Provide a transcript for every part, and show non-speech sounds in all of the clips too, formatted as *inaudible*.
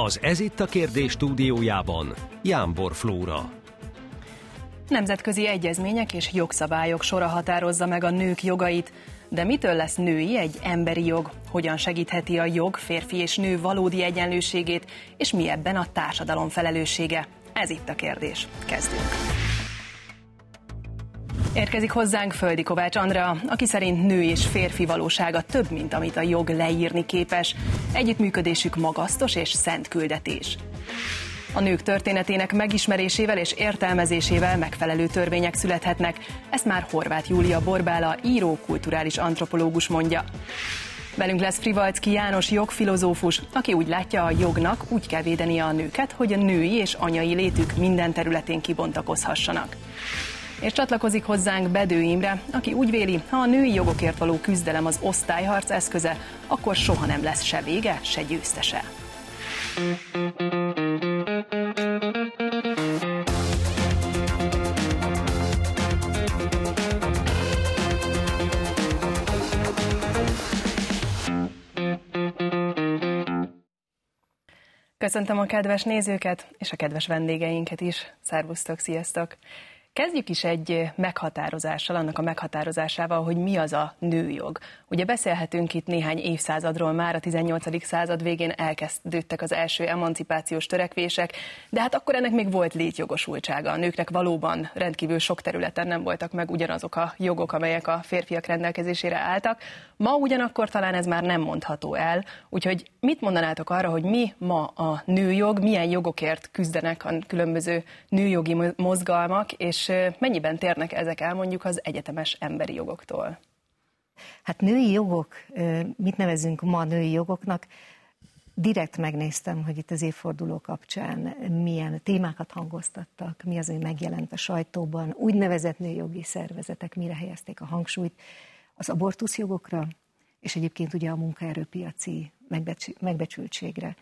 Az Ez itt a kérdés stúdiójában Jámbor Flóra. Nemzetközi egyezmények és jogszabályok sora határozza meg a nők jogait, de mitől lesz női egy emberi jog? Hogyan segítheti a jog férfi és nő valódi egyenlőségét, és mi ebben a társadalom felelőssége? Ez itt a kérdés. Kezdünk! Érkezik hozzánk Földi Kovács Andrea, aki szerint nő és férfi valósága több, mint amit a jog leírni képes. Együttműködésük magasztos és szent küldetés. A nők történetének megismerésével és értelmezésével megfelelő törvények születhetnek, ezt már Horváth Júlia Borbála, író, kulturális antropológus mondja. Velünk lesz Frivalcki János jogfilozófus, aki úgy látja, a jognak úgy kell védenie a nőket, hogy a női és anyai létük minden területén kibontakozhassanak. És csatlakozik hozzánk Bedő Imre, aki úgy véli, ha a női jogokért való küzdelem az osztályharc eszköze, akkor soha nem lesz se vége, se győztese. Köszöntöm a kedves nézőket és a kedves vendégeinket is. Szervusztok, sziasztok! Kezdjük is egy meghatározással, annak a meghatározásával, hogy mi az a nőjog. Ugye beszélhetünk itt néhány évszázadról már, a 18. század végén elkezdődtek az első emancipációs törekvések, de hát akkor ennek még volt létjogosultsága. A nőknek valóban rendkívül sok területen nem voltak meg ugyanazok a jogok, amelyek a férfiak rendelkezésére álltak. Ma ugyanakkor talán ez már nem mondható el, úgyhogy mit mondanátok arra, hogy mi ma a nőjog, milyen jogokért küzdenek a különböző nőjogi mozgalmak, és mennyiben térnek ezek el mondjuk az egyetemes emberi jogoktól? Hát női jogok, mit nevezünk ma női jogoknak? Direkt megnéztem, hogy itt az évforduló kapcsán milyen témákat hangoztattak, mi az, ami megjelent a sajtóban, úgynevezett nőjogi szervezetek mire helyezték a hangsúlyt, az abortuszjogokra, és egyébként ugye a munkaerőpiaci megbecsültségre.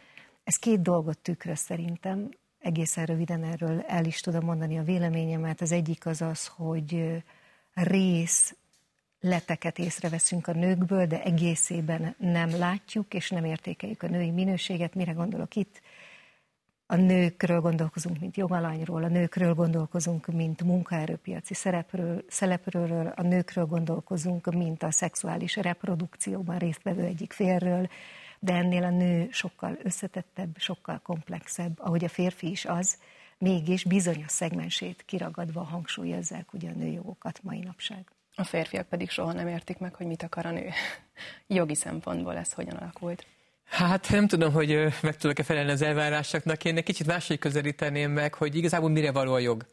Ez két dolgot tükröz szerintem, egészen röviden erről el is tudom mondani a véleményemet. Az egyik az az, hogy rész leteket észreveszünk a nőkből, de egészében nem látjuk és nem értékeljük a női minőséget. Mire gondolok itt? A nőkről gondolkozunk, mint jogalanyról, a nőkről gondolkozunk, mint munkaerőpiaci szerepről, szerepről, a nőkről gondolkozunk, mint a szexuális reprodukcióban résztvevő egyik félről, de ennél a nő sokkal összetettebb, sokkal komplexebb, ahogy a férfi is az, mégis bizonyos szegmensét kiragadva hangsúlyozzák ugye a nőjogokat mai napság. A férfiak pedig soha nem értik meg, hogy mit akar a nő. *laughs* Jogi szempontból ez hogyan alakult? Hát nem tudom, hogy meg tudok-e felelni az elvárásoknak. Én egy kicsit máshogy közelíteném meg, hogy igazából mire való a jog.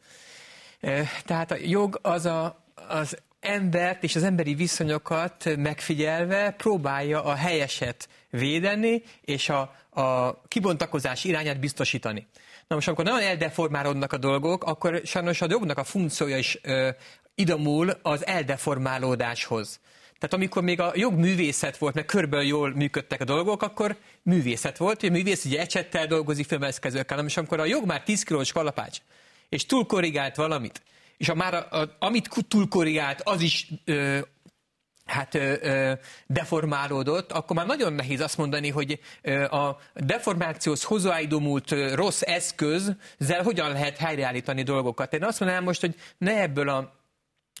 Tehát a jog az a, az embert és az emberi viszonyokat megfigyelve próbálja a helyeset védeni, és a, a kibontakozás irányát biztosítani. Na most, amikor nagyon eldeformálódnak a dolgok, akkor sajnos a dolgoknak a funkciója is ö, idomul az eldeformálódáshoz. Tehát amikor még a jogművészet volt, meg körből jól működtek a dolgok, akkor művészet volt, hogy a művész ugye ecsettel dolgozik, filmeszkezőkkel, és amikor a jog már 10 kilós kalapács, és túl korrigált valamit, és a már a, a, amit túl korrigált, az is ö, hát deformálódott, akkor már nagyon nehéz azt mondani, hogy a deformációhoz hozzáidomult rossz eszközzel hogyan lehet helyreállítani dolgokat. Én azt mondanám most, hogy ne ebből a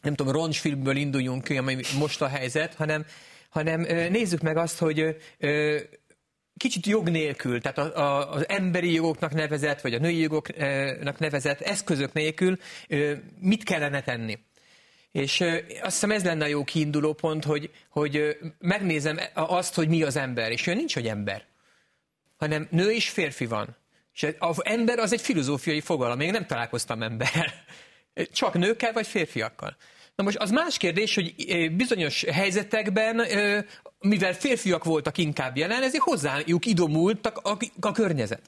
nem tudom, roncsfilmből induljunk ki, ami most a helyzet, hanem, hanem nézzük meg azt, hogy kicsit jog nélkül, tehát a, a, az emberi jogoknak nevezett, vagy a női jogoknak nevezett eszközök nélkül mit kellene tenni. És azt hiszem ez lenne a jó kiinduló pont, hogy, hogy megnézem azt, hogy mi az ember. És olyan nincs, hogy ember, hanem nő és férfi van. És az ember az egy filozófiai fogalom, még nem találkoztam emberrel. *laughs* Csak nőkkel vagy férfiakkal. Na most az más kérdés, hogy bizonyos helyzetekben, mivel férfiak voltak inkább jelen, ezért hozzájuk idomultak a, a környezet.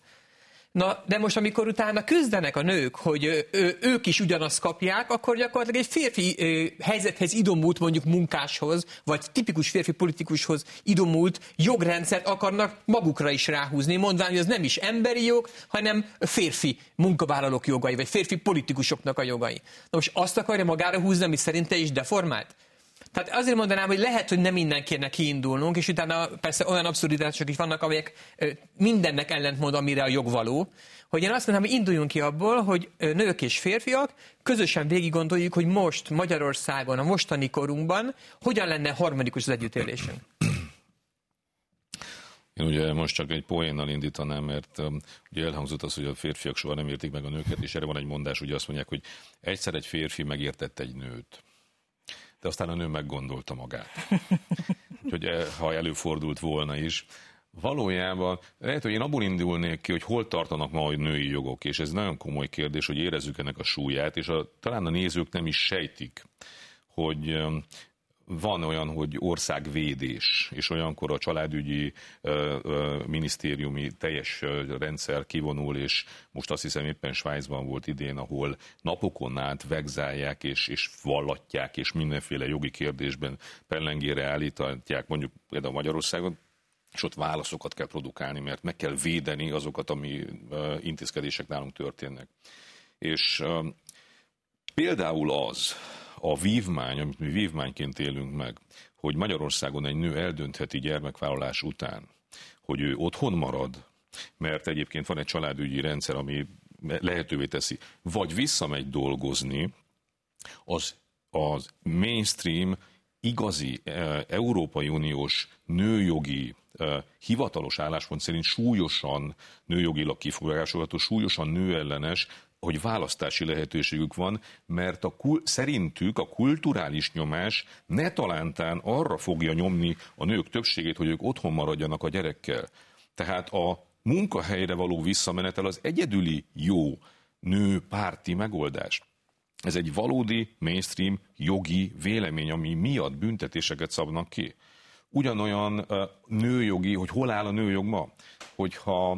Na, de most amikor utána küzdenek a nők, hogy ők is ugyanazt kapják, akkor gyakorlatilag egy férfi helyzethez idomult mondjuk munkáshoz, vagy tipikus férfi politikushoz idomult jogrendszert akarnak magukra is ráhúzni, mondván, hogy ez nem is emberi jog, hanem férfi munkavállalók jogai, vagy férfi politikusoknak a jogai. Na most azt akarja magára húzni, ami szerinte is deformált? Tehát azért mondanám, hogy lehet, hogy nem mindenkinek kiindulnunk, és utána persze olyan abszurditások is vannak, amelyek mindennek ellentmond, amire a jog való, hogy én azt mondom, hogy induljunk ki abból, hogy nők és férfiak közösen végig gondoljuk, hogy most Magyarországon, a mostani korunkban hogyan lenne harmonikus az együttélésünk. Én ugye most csak egy poénnal indítanám, mert um, ugye elhangzott az, hogy a férfiak soha nem értik meg a nőket, és erre van egy mondás, ugye azt mondják, hogy egyszer egy férfi megértett egy nőt, de aztán a nő meggondolta magát. *laughs* Úgyhogy eh, ha előfordult volna is, Valójában lehet, hogy én abból indulnék ki, hogy hol tartanak ma a női jogok, és ez nagyon komoly kérdés, hogy érezzük ennek a súlyát, és a, talán a nézők nem is sejtik, hogy um, van olyan, hogy országvédés, és olyankor a családügyi ö, ö, minisztériumi teljes rendszer kivonul, és most azt hiszem éppen Svájcban volt idén, ahol napokon át vegzálják és, és vallatják, és mindenféle jogi kérdésben pellengére állítják, mondjuk például Magyarországon, és ott válaszokat kell produkálni, mert meg kell védeni azokat, ami ö, intézkedések nálunk történnek. És például az, a vívmány, amit mi vívmányként élünk meg, hogy Magyarországon egy nő eldöntheti gyermekvállalás után, hogy ő otthon marad, mert egyébként van egy családügyi rendszer, ami lehetővé teszi, vagy visszamegy dolgozni, az, az mainstream, igazi e, Európai Uniós nőjogi e, hivatalos álláspont szerint súlyosan nőjogilag kifogásolható, súlyosan nőellenes, hogy választási lehetőségük van, mert a kul- szerintük a kulturális nyomás ne talántán arra fogja nyomni a nők többségét, hogy ők otthon maradjanak a gyerekkel. Tehát a munkahelyre való visszamenetel az egyedüli jó nő párti megoldás. Ez egy valódi mainstream jogi vélemény, ami miatt büntetéseket szabnak ki. Ugyanolyan nőjogi, hogy hol áll a nőjog ma, hogyha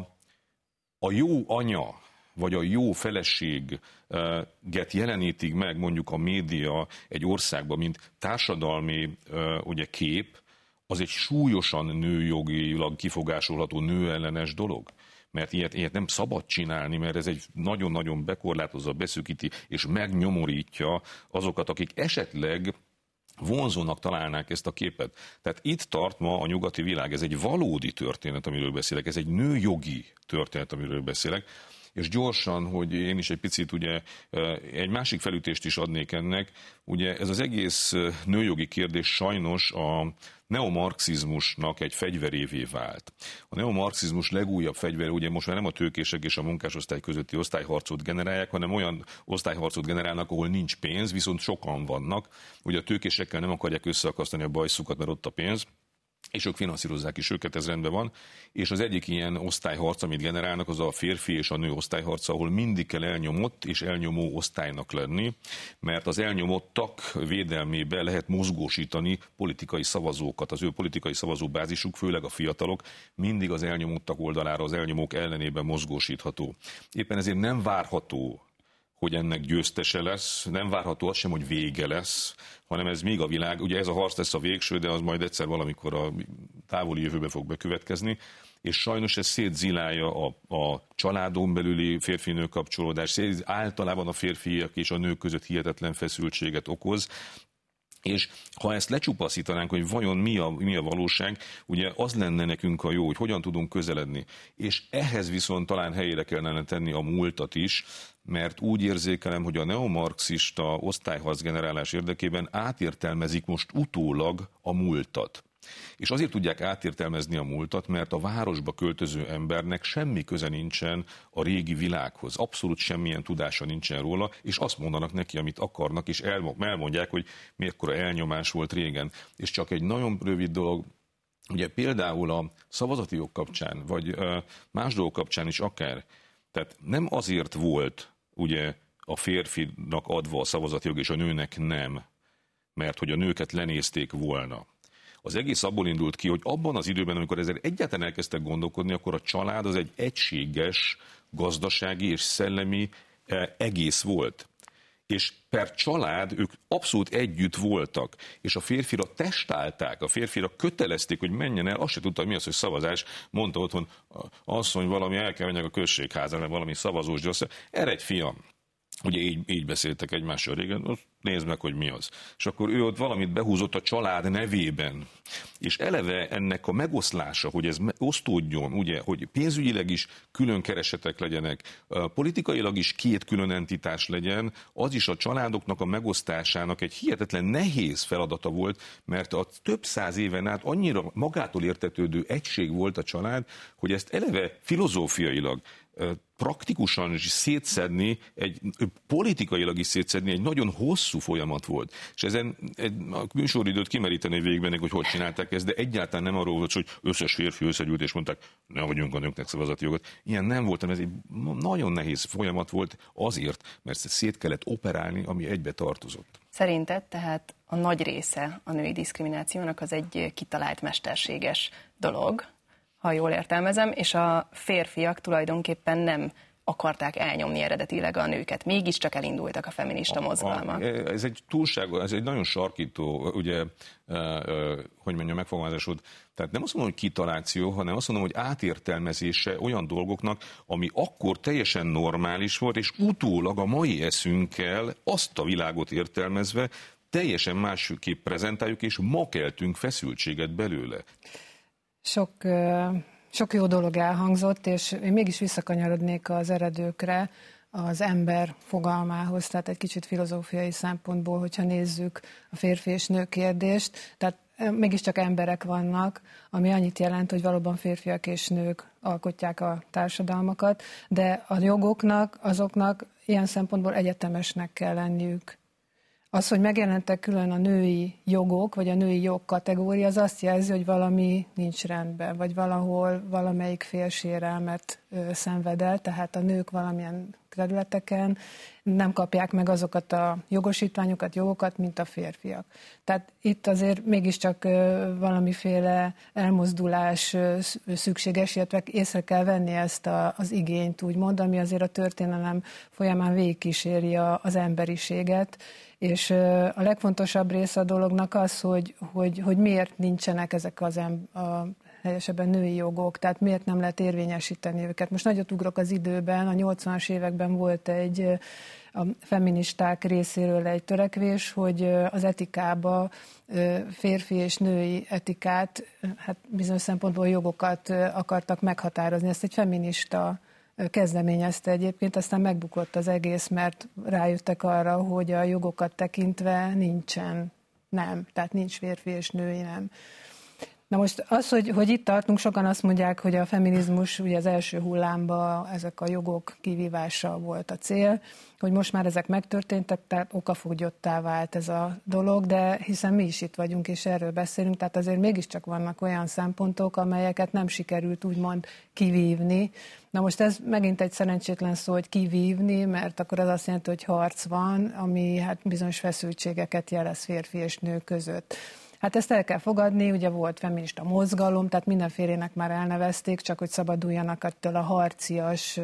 a jó anya vagy a jó feleséget jelenítik meg mondjuk a média egy országban, mint társadalmi ugye, kép, az egy súlyosan nőjogilag kifogásolható nőellenes dolog? Mert ilyet, ilyet nem szabad csinálni, mert ez egy nagyon-nagyon bekorlátozza, beszűkíti és megnyomorítja azokat, akik esetleg vonzónak találnák ezt a képet. Tehát itt tart ma a nyugati világ, ez egy valódi történet, amiről beszélek, ez egy nőjogi történet, amiről beszélek, és gyorsan, hogy én is egy picit ugye egy másik felütést is adnék ennek, ugye ez az egész nőjogi kérdés sajnos a neomarxizmusnak egy fegyverévé vált. A neomarxizmus legújabb fegyver, ugye most már nem a tőkések és a munkásosztály közötti osztályharcot generálják, hanem olyan osztályharcot generálnak, ahol nincs pénz, viszont sokan vannak. Ugye a tőkésekkel nem akarják összeakasztani a bajszukat, mert ott a pénz, és ők finanszírozzák is őket, ez rendben van. És az egyik ilyen osztályharc, amit generálnak, az a férfi és a nő osztályharca, ahol mindig kell elnyomott és elnyomó osztálynak lenni, mert az elnyomottak védelmébe lehet mozgósítani politikai szavazókat. Az ő politikai szavazóbázisuk, főleg a fiatalok, mindig az elnyomottak oldalára, az elnyomók ellenében mozgósítható. Éppen ezért nem várható hogy ennek győztese lesz, nem várható az sem, hogy vége lesz, hanem ez még a világ, ugye ez a harc lesz a végső, de az majd egyszer valamikor a távoli jövőbe fog bekövetkezni, és sajnos ez szétzilálja a, a családon belüli férfi-nő kapcsolódás, szét, általában a férfiak és a nők között hihetetlen feszültséget okoz, és ha ezt lecsupaszítanánk, hogy vajon mi a, mi a valóság, ugye az lenne nekünk a jó, hogy hogyan tudunk közeledni. És ehhez viszont talán helyére kellene tenni a múltat is, mert úgy érzékelem, hogy a neomarxista osztályharc generálás érdekében átértelmezik most utólag a múltat. És azért tudják átértelmezni a múltat, mert a városba költöző embernek semmi köze nincsen a régi világhoz. Abszolút semmilyen tudása nincsen róla, és azt mondanak neki, amit akarnak, és elmondják, hogy mekkora elnyomás volt régen. És csak egy nagyon rövid dolog, ugye például a szavazati jog kapcsán, vagy más dolgok kapcsán is akár, tehát nem azért volt ugye a férfinak adva a szavazatjog, és a nőnek nem, mert hogy a nőket lenézték volna. Az egész abból indult ki, hogy abban az időben, amikor ezzel egyáltalán elkezdtek gondolkodni, akkor a család az egy egységes gazdasági és szellemi eh, egész volt és per család ők abszolút együtt voltak, és a férfira testálták, a férfira kötelezték, hogy menjen el, azt se tudta, mi az, hogy szavazás, mondta otthon, asszony, valami el kell menjek a községháza, mert valami szavazós gyassz. Erre egy fiam, ugye így, így beszéltek egymással régen, az nézd meg, hogy mi az. És akkor ő ott valamit behúzott a család nevében. És eleve ennek a megoszlása, hogy ez osztódjon, ugye, hogy pénzügyileg is külön keresetek legyenek, politikailag is két külön entitás legyen, az is a családoknak a megosztásának egy hihetetlen nehéz feladata volt, mert a több száz éven át annyira magától értetődő egység volt a család, hogy ezt eleve filozófiailag praktikusan is szétszedni, egy, politikailag is szétszedni egy nagyon hosszú folyamat volt. És ezen egy, a műsoridőt kimeríteni végigben, hogy hogy csinálták ezt, de egyáltalán nem arról volt, hogy összes férfi összegyűlt és mondták, ne vagyunk a nőknek szavazati jogot. Ilyen nem volt, ez egy nagyon nehéz folyamat volt azért, mert szét kellett operálni, ami egybe tartozott. Szerinted tehát a nagy része a női diszkriminációnak az egy kitalált mesterséges dolog, ha jól értelmezem, és a férfiak tulajdonképpen nem akarták elnyomni eredetileg a nőket. Mégiscsak elindultak a feminista mozgalmak. Ez egy túlság, ez egy nagyon sarkító, ugye, hogy mondjam, megfogalmazásod. Tehát nem azt mondom, hogy kitaláció, hanem azt mondom, hogy átértelmezése olyan dolgoknak, ami akkor teljesen normális volt, és utólag a mai eszünkkel azt a világot értelmezve teljesen másképp prezentáljuk, és ma keltünk feszültséget belőle. Sok, sok jó dolog elhangzott, és én mégis visszakanyarodnék az eredőkre, az ember fogalmához, tehát egy kicsit filozófiai szempontból, hogyha nézzük a férfi és nő kérdést, tehát mégiscsak emberek vannak, ami annyit jelent, hogy valóban férfiak és nők alkotják a társadalmakat, de a jogoknak, azoknak ilyen szempontból egyetemesnek kell lenniük. Az, hogy megjelentek külön a női jogok, vagy a női jog kategória, az azt jelzi, hogy valami nincs rendben, vagy valahol valamelyik fél sérelmet ö, szenved tehát a nők valamilyen területeken nem kapják meg azokat a jogosítványokat, jogokat, mint a férfiak. Tehát itt azért mégiscsak valamiféle elmozdulás szükséges, illetve észre kell venni ezt a, az igényt, úgymond, ami azért a történelem folyamán végigkíséri az emberiséget, és a legfontosabb része a dolognak az, hogy, hogy, hogy miért nincsenek ezek az em, a helyesebben női jogok, tehát miért nem lehet érvényesíteni őket. Most nagyot ugrok az időben, a 80-as években volt egy a feministák részéről egy törekvés, hogy az etikába férfi és női etikát, hát bizonyos szempontból jogokat akartak meghatározni. Ezt egy feminista kezdeményezte egyébként, aztán megbukott az egész, mert rájöttek arra, hogy a jogokat tekintve nincsen nem, tehát nincs férfi és női nem. Na most az, hogy, hogy itt tartunk, sokan azt mondják, hogy a feminizmus ugye az első hullámban ezek a jogok kivívása volt a cél, hogy most már ezek megtörténtek, tehát okafogyottá vált ez a dolog, de hiszen mi is itt vagyunk, és erről beszélünk, tehát azért mégiscsak vannak olyan szempontok, amelyeket nem sikerült úgymond kivívni. Na most ez megint egy szerencsétlen szó, hogy kivívni, mert akkor az azt jelenti, hogy harc van, ami hát bizonyos feszültségeket jelez férfi és nő között. Hát ezt el kell fogadni, ugye volt feminista mozgalom, tehát mindenfélének már elnevezték, csak hogy szabaduljanak ettől a harcias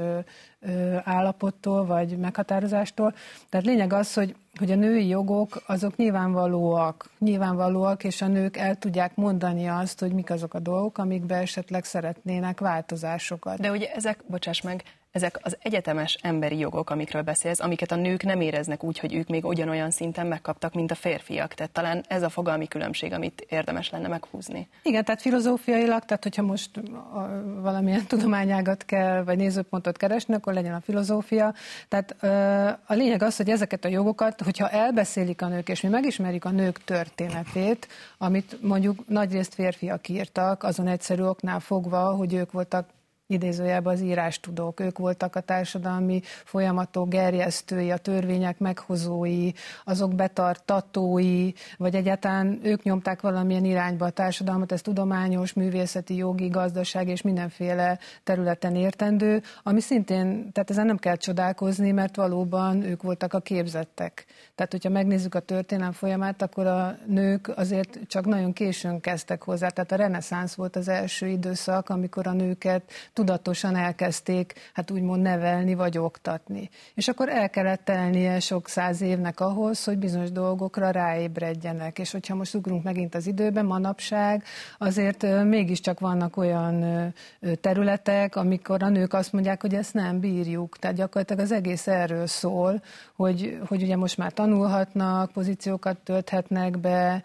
állapottól, vagy meghatározástól. Tehát lényeg az, hogy, hogy a női jogok azok nyilvánvalóak, nyilvánvalóak, és a nők el tudják mondani azt, hogy mik azok a dolgok, amikbe esetleg szeretnének változásokat. De ugye ezek, bocsáss meg, ezek az egyetemes emberi jogok, amikről beszélsz, amiket a nők nem éreznek úgy, hogy ők még ugyanolyan szinten megkaptak, mint a férfiak. Tehát talán ez a fogalmi különbség, amit érdemes lenne meghúzni. Igen, tehát filozófiailag, tehát hogyha most valamilyen *laughs* tudományágat kell, vagy nézőpontot keresni, akkor legyen a filozófia. Tehát a lényeg az, hogy ezeket a jogokat, hogyha elbeszélik a nők, és mi megismerjük a nők történetét, amit mondjuk nagyrészt férfiak írtak, azon egyszerű oknál fogva, hogy ők voltak idézőjelben az írástudók, ők voltak a társadalmi folyamatok gerjesztői, a törvények meghozói, azok betartatói, vagy egyáltalán ők nyomták valamilyen irányba a társadalmat, ez tudományos, művészeti, jogi, gazdaság és mindenféle területen értendő, ami szintén, tehát ezen nem kell csodálkozni, mert valóban ők voltak a képzettek. Tehát, hogyha megnézzük a történelem folyamát, akkor a nők azért csak nagyon későn kezdtek hozzá. Tehát a reneszánsz volt az első időszak, amikor a nőket tudatosan elkezdték, hát úgymond nevelni vagy oktatni. És akkor el kellett telnie sok száz évnek ahhoz, hogy bizonyos dolgokra ráébredjenek. És hogyha most ugrunk megint az időben, manapság, azért mégiscsak vannak olyan területek, amikor a nők azt mondják, hogy ezt nem bírjuk. Tehát gyakorlatilag az egész erről szól, hogy, hogy ugye most már tanulhatnak, pozíciókat tölthetnek be,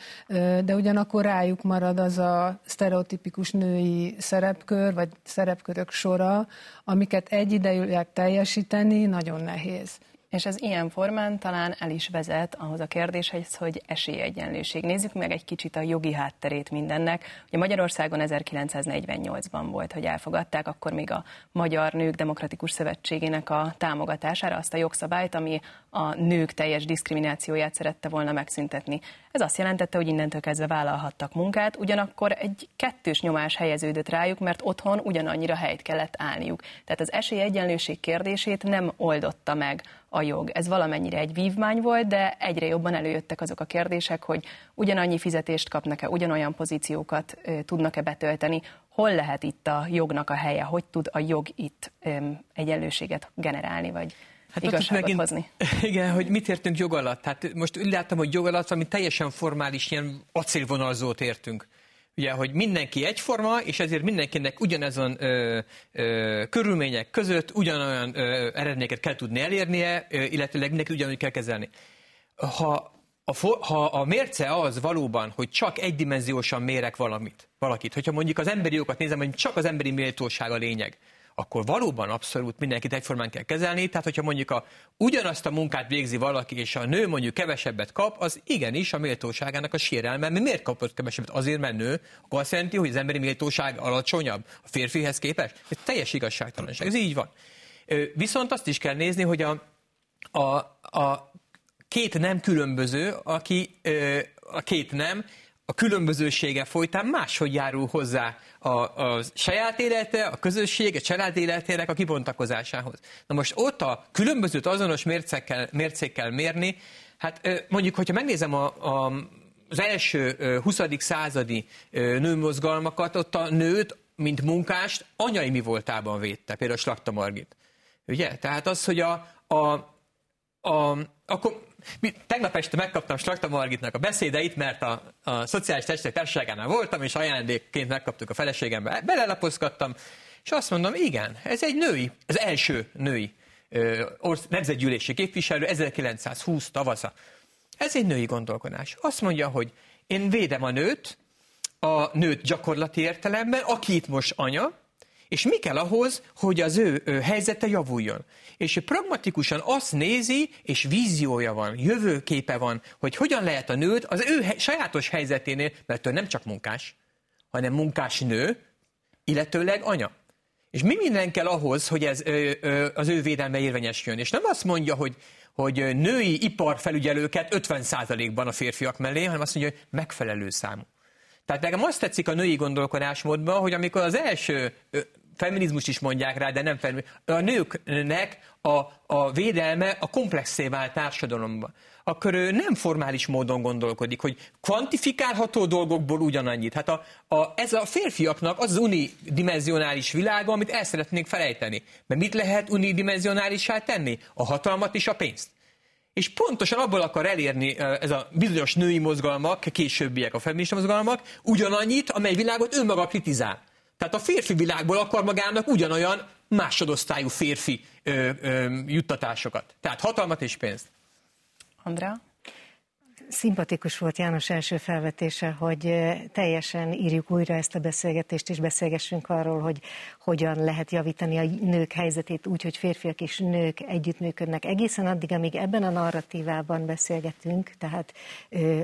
de ugyanakkor rájuk marad az a sztereotipikus női szerepkör, vagy szerepkörök sora, amiket egyidejűleg teljesíteni nagyon nehéz. És ez ilyen formán talán el is vezet ahhoz a kérdéshez, hogy esélyegyenlőség. Nézzük meg egy kicsit a jogi hátterét mindennek. Ugye Magyarországon 1948-ban volt, hogy elfogadták akkor még a Magyar Nők Demokratikus Szövetségének a támogatására azt a jogszabályt, ami a nők teljes diszkriminációját szerette volna megszüntetni. Ez azt jelentette, hogy innentől kezdve vállalhattak munkát, ugyanakkor egy kettős nyomás helyeződött rájuk, mert otthon ugyanannyira helyt kellett állniuk. Tehát az esélyegyenlőség kérdését nem oldotta meg a jog. Ez valamennyire egy vívmány volt, de egyre jobban előjöttek azok a kérdések, hogy ugyanannyi fizetést kapnak-e, ugyanolyan pozíciókat tudnak-e betölteni, hol lehet itt a jognak a helye, hogy tud a jog itt egyenlőséget generálni, vagy hát igazságot megint, hozni. *laughs* Igen, hogy mit értünk jog alatt. Hát most úgy láttam, hogy jog alatt ami teljesen formális, ilyen acélvonalzót értünk. Ugye, hogy mindenki egyforma, és ezért mindenkinek ugyanezon ö, ö, körülmények között ugyanolyan ö, eredményeket kell tudni elérnie, ö, illetőleg mindenki ugyanúgy kell kezelni. Ha a, ha a mérce az valóban, hogy csak egydimenziósan mérek valamit, valakit, hogyha mondjuk az emberi jogokat nézem, hogy csak az emberi méltóság a lényeg, akkor valóban abszolút mindenkit egyformán kell kezelni. Tehát, hogyha mondjuk a, ugyanazt a munkát végzi valaki, és a nő mondjuk kevesebbet kap, az igenis a méltóságának a sérelme. Mi miért kapott kevesebbet? Azért, mert nő, akkor azt jelenti, hogy az emberi méltóság alacsonyabb a férfihez képest. Ez teljes igazságtalanság. Ez így van. Viszont azt is kell nézni, hogy a, a, a két nem különböző, aki a két nem a különbözősége folytán máshogy járul hozzá a, a saját élete, a közösség, a család életének a kibontakozásához. Na most ott a különbözőt azonos mércekkel, mércékkel mérni, hát mondjuk, hogyha megnézem a, a, az első 20. századi nőmozgalmakat, ott a nőt, mint munkást, anyai mi voltában védte, például Slakta Margit. Ugye? Tehát az, hogy a, a, a akkor Tegnap este megkaptam Slakta Margitnak a beszédeit, mert a, a Szociális Testek Társaságánál voltam, és ajándékként megkaptuk a feleségembe. Belelapozgattam, és azt mondom, igen, ez egy női, az első női orsz, nemzetgyűlési képviselő, 1920 tavasza. Ez egy női gondolkodás. Azt mondja, hogy én védem a nőt, a nőt gyakorlati értelemben, aki itt most anya, és mi kell ahhoz, hogy az ő, ő helyzete javuljon. És ő pragmatikusan azt nézi, és víziója van, jövőképe van, hogy hogyan lehet a nőt az ő he- sajátos helyzeténél, mert ő nem csak munkás, hanem munkás nő, illetőleg anya. És mi minden kell ahhoz, hogy ez ö, ö, az ő védelme érvényesüljön. És nem azt mondja, hogy, hogy női iparfelügyelőket 50%-ban a férfiak mellé, hanem azt mondja, hogy megfelelő számú. Tehát nekem azt tetszik a női gondolkodásmódban, hogy amikor az első feminizmus is mondják rá, de nem feminizmus. A nőknek a, a védelme a komplexé vált társadalomban. Akkor ő nem formális módon gondolkodik, hogy kvantifikálható dolgokból ugyanannyit. Hát a, a, ez a férfiaknak az, az unidimenzionális világa, amit el szeretnénk felejteni. Mert mit lehet unidimenzionálissá tenni? A hatalmat és a pénzt. És pontosan abból akar elérni ez a bizonyos női mozgalmak, későbbiek a feminista mozgalmak, ugyanannyit, amely világot önmaga kritizál. Tehát a férfi világból akar magának ugyanolyan másodosztályú férfi ö, ö, juttatásokat. Tehát hatalmat és pénzt. Andrea? Szimpatikus volt János első felvetése, hogy teljesen írjuk újra ezt a beszélgetést, és beszélgessünk arról, hogy hogyan lehet javítani a nők helyzetét úgy, hogy férfiak és nők együttműködnek. Egészen addig, amíg ebben a narratívában beszélgetünk, tehát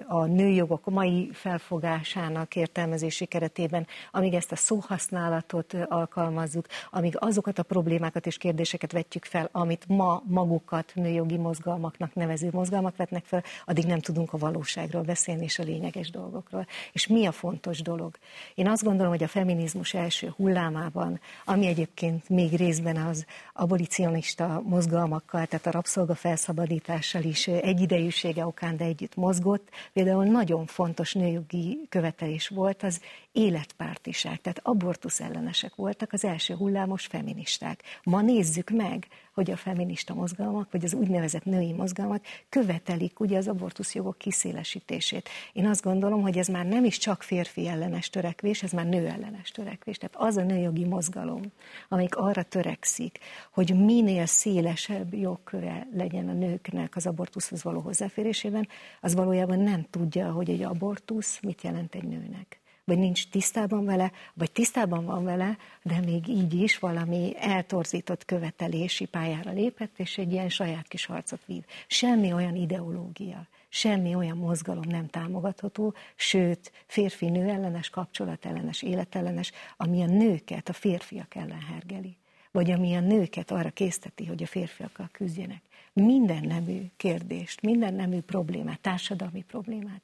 a nőjogok mai felfogásának értelmezési keretében, amíg ezt a szóhasználatot alkalmazzuk, amíg azokat a problémákat és kérdéseket vetjük fel, amit ma magukat nőjogi mozgalmaknak nevező mozgalmak vetnek fel, addig nem tudunk a valóságról beszélni és a lényeges dolgokról. És mi a fontos dolog? Én azt gondolom, hogy a feminizmus első hullámában, ami egyébként még részben az abolicionista mozgalmakkal, tehát a rabszolga felszabadítással is egyidejűsége okán, de együtt mozgott, például nagyon fontos nőjogi követelés volt az életpártiság, tehát abortusz ellenesek voltak az első hullámos feministák. Ma nézzük meg, hogy a feminista mozgalmak, vagy az úgynevezett női mozgalmak követelik ugye az abortuszjogok kiszélesítését. Én azt gondolom, hogy ez már nem is csak férfi ellenes törekvés, ez már nő ellenes törekvés. Tehát az a nőjogi mozgalom, amelyik arra törekszik, hogy minél szélesebb jogköre legyen a nőknek az abortuszhoz való hozzáférésében, az valójában nem tudja, hogy egy abortusz mit jelent egy nőnek vagy nincs tisztában vele, vagy tisztában van vele, de még így is valami eltorzított követelési pályára lépett, és egy ilyen saját kis harcot vív. Semmi olyan ideológia, semmi olyan mozgalom nem támogatható, sőt, férfi-nő ellenes, kapcsolatellenes, életellenes, ami a nőket a férfiak ellen hergeli, vagy ami a nőket arra készteti, hogy a férfiakkal küzdjenek minden nemű kérdést, minden nemű problémát, társadalmi problémát,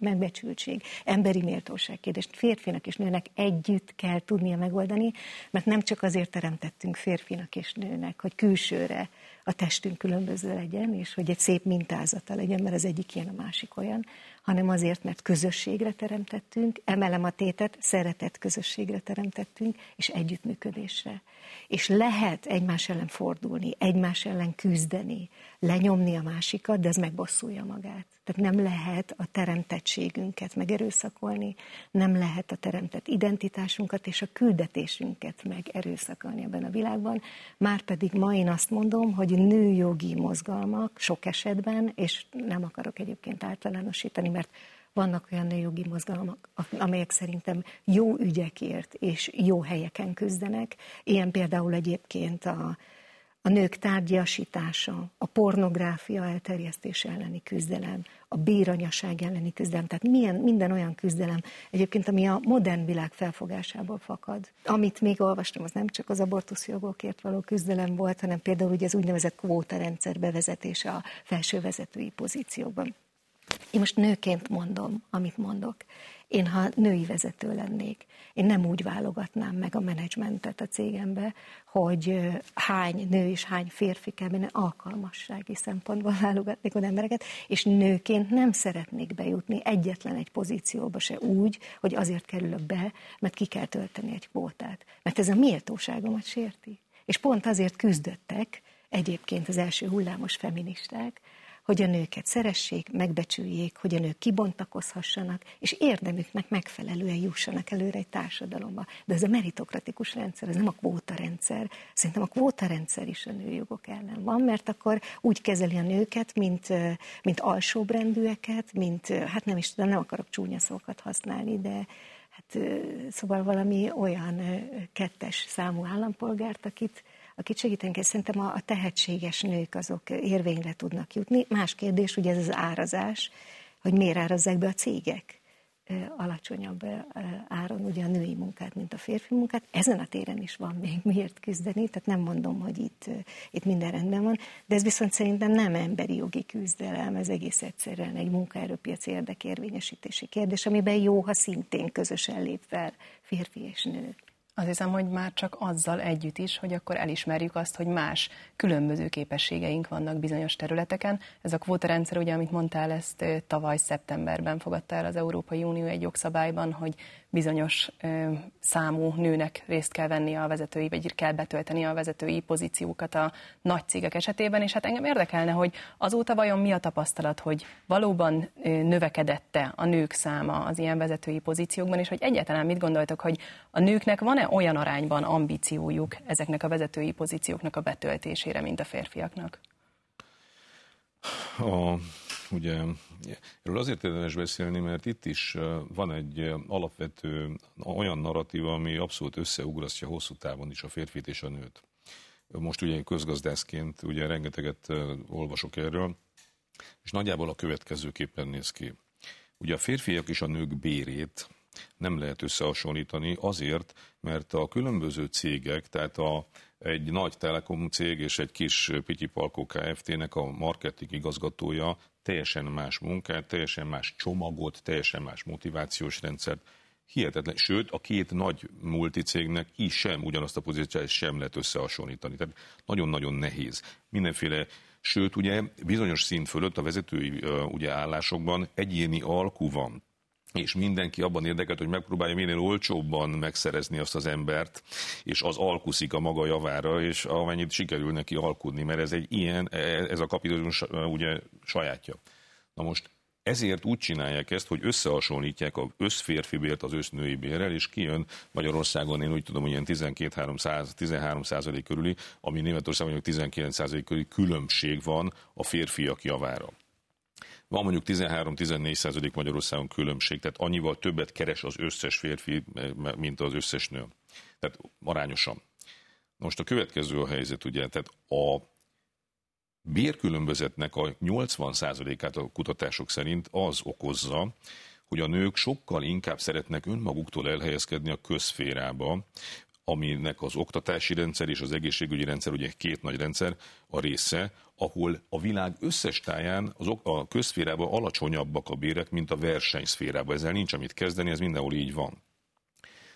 megbecsültség, emberi méltóság kérdést férfinak és nőnek együtt kell tudnia megoldani, mert nem csak azért teremtettünk férfinak és nőnek, hogy külsőre a testünk különböző legyen, és hogy egy szép mintázata legyen, mert az egyik ilyen, a másik olyan, hanem azért, mert közösségre teremtettünk, emelem a tétet, szeretett közösségre teremtettünk, és együttműködésre. És lehet egymás ellen fordulni, egymás ellen küzdeni, lenyomni a másikat, de ez megbosszulja magát. Tehát nem lehet a teremtettségünket megerőszakolni, nem lehet a teremtett identitásunkat és a küldetésünket megerőszakolni ebben a világban. Márpedig ma én azt mondom, hogy nőjogi mozgalmak sok esetben, és nem akarok egyébként általánosítani, mert vannak olyan nőjogi mozgalmak, amelyek szerintem jó ügyekért és jó helyeken küzdenek. Ilyen például egyébként a, a nők tárgyasítása, a pornográfia elterjesztése elleni küzdelem, a béranyaság elleni küzdelem, tehát milyen, minden olyan küzdelem egyébként, ami a modern világ felfogásából fakad. Amit még olvastam, az nem csak az abortuszjogokért való küzdelem volt, hanem például ugye az úgynevezett kvótarendszer bevezetése a felső vezetői pozíciókban. Én most nőként mondom, amit mondok. Én, ha női vezető lennék, én nem úgy válogatnám meg a menedzsmentet a cégembe, hogy hány nő és hány férfi kell benne alkalmassági szempontból válogatnék az embereket, és nőként nem szeretnék bejutni egyetlen egy pozícióba se úgy, hogy azért kerülök be, mert ki kell tölteni egy kvótát. Mert ez a méltóságomat sérti. És pont azért küzdöttek egyébként az első hullámos feministák, hogy a nőket szeressék, megbecsüljék, hogy a nők kibontakozhassanak, és érdemüknek megfelelően jussanak előre egy társadalomba. De ez a meritokratikus rendszer, ez nem a kvóta rendszer. Szerintem a kvóta rendszer is a nőjogok ellen van, mert akkor úgy kezeli a nőket, mint, mint alsóbrendűeket, mint, hát nem is tudom, nem akarok csúnya szókat használni, de hát szóval valami olyan kettes számú állampolgárt, akit, akit segíteni kell. Szerintem a, a tehetséges nők azok érvényre tudnak jutni. Más kérdés, ugye ez az árazás, hogy miért árazzák be a cégek alacsonyabb áron ugye a női munkát, mint a férfi munkát. Ezen a téren is van még miért küzdeni, tehát nem mondom, hogy itt, itt minden rendben van, de ez viszont szerintem nem emberi jogi küzdelem, ez egész egyszerűen egy munkaerőpiaci érdekérvényesítési kérdés, amiben jó, ha szintén közösen lép fel férfi és nő. Azt hiszem, hogy már csak azzal együtt is, hogy akkor elismerjük azt, hogy más különböző képességeink vannak bizonyos területeken. Ez a kvótarendszer, ugye, amit mondtál, ezt tavaly szeptemberben fogadta el az Európai Unió egy jogszabályban, hogy bizonyos ö, számú nőnek részt kell venni a vezetői, vagy kell betölteni a vezetői pozíciókat a nagy cégek esetében, és hát engem érdekelne, hogy azóta vajon mi a tapasztalat, hogy valóban ö, növekedette a nők száma az ilyen vezetői pozíciókban, és hogy egyáltalán mit gondoltok, hogy a nőknek van-e olyan arányban ambíciójuk ezeknek a vezetői pozícióknak a betöltésére, mint a férfiaknak? A ugye erről azért érdemes beszélni, mert itt is van egy alapvető olyan narratíva, ami abszolút összeugrasztja hosszú távon is a férfit és a nőt. Most ugye közgazdászként ugye rengeteget olvasok erről, és nagyjából a következőképpen néz ki. Ugye a férfiak és a nők bérét nem lehet összehasonlítani azért, mert a különböző cégek, tehát a, egy nagy telekom cég és egy kis Pityipalkó Kft-nek a marketing igazgatója teljesen más munkát, teljesen más csomagot, teljesen más motivációs rendszert. Hihetetlen. Sőt, a két nagy multicégnek is sem ugyanazt a pozíciót sem lehet összehasonlítani. Tehát nagyon-nagyon nehéz. Mindenféle Sőt, ugye bizonyos szint fölött a vezetői ugye, állásokban egyéni alkú van. És mindenki abban érdekelt, hogy megpróbálja minél olcsóbban megszerezni azt az embert, és az alkuszik a maga javára, és amennyit sikerül neki alkudni, mert ez egy ilyen, ez a kapitalizmus ugye sajátja. Na most ezért úgy csinálják ezt, hogy összehasonlítják az összférfi bért az össznői bérrel, és kijön Magyarországon, én úgy tudom, hogy ilyen 12-13 százalék körüli, ami Németországon 19 százalék körüli különbség van a férfiak javára. Van mondjuk 13-14 százalék Magyarországon különbség, tehát annyival többet keres az összes férfi, mint az összes nő. Tehát arányosan. Most a következő a helyzet, ugye, tehát a bérkülönbözetnek a 80%-át a kutatások szerint az okozza, hogy a nők sokkal inkább szeretnek önmaguktól elhelyezkedni a közférába, aminek az oktatási rendszer és az egészségügyi rendszer, ugye két nagy rendszer a része, ahol a világ összes táján az, a közszférában alacsonyabbak a bérek, mint a versenyszférában. Ezzel nincs amit kezdeni, ez mindenhol így van.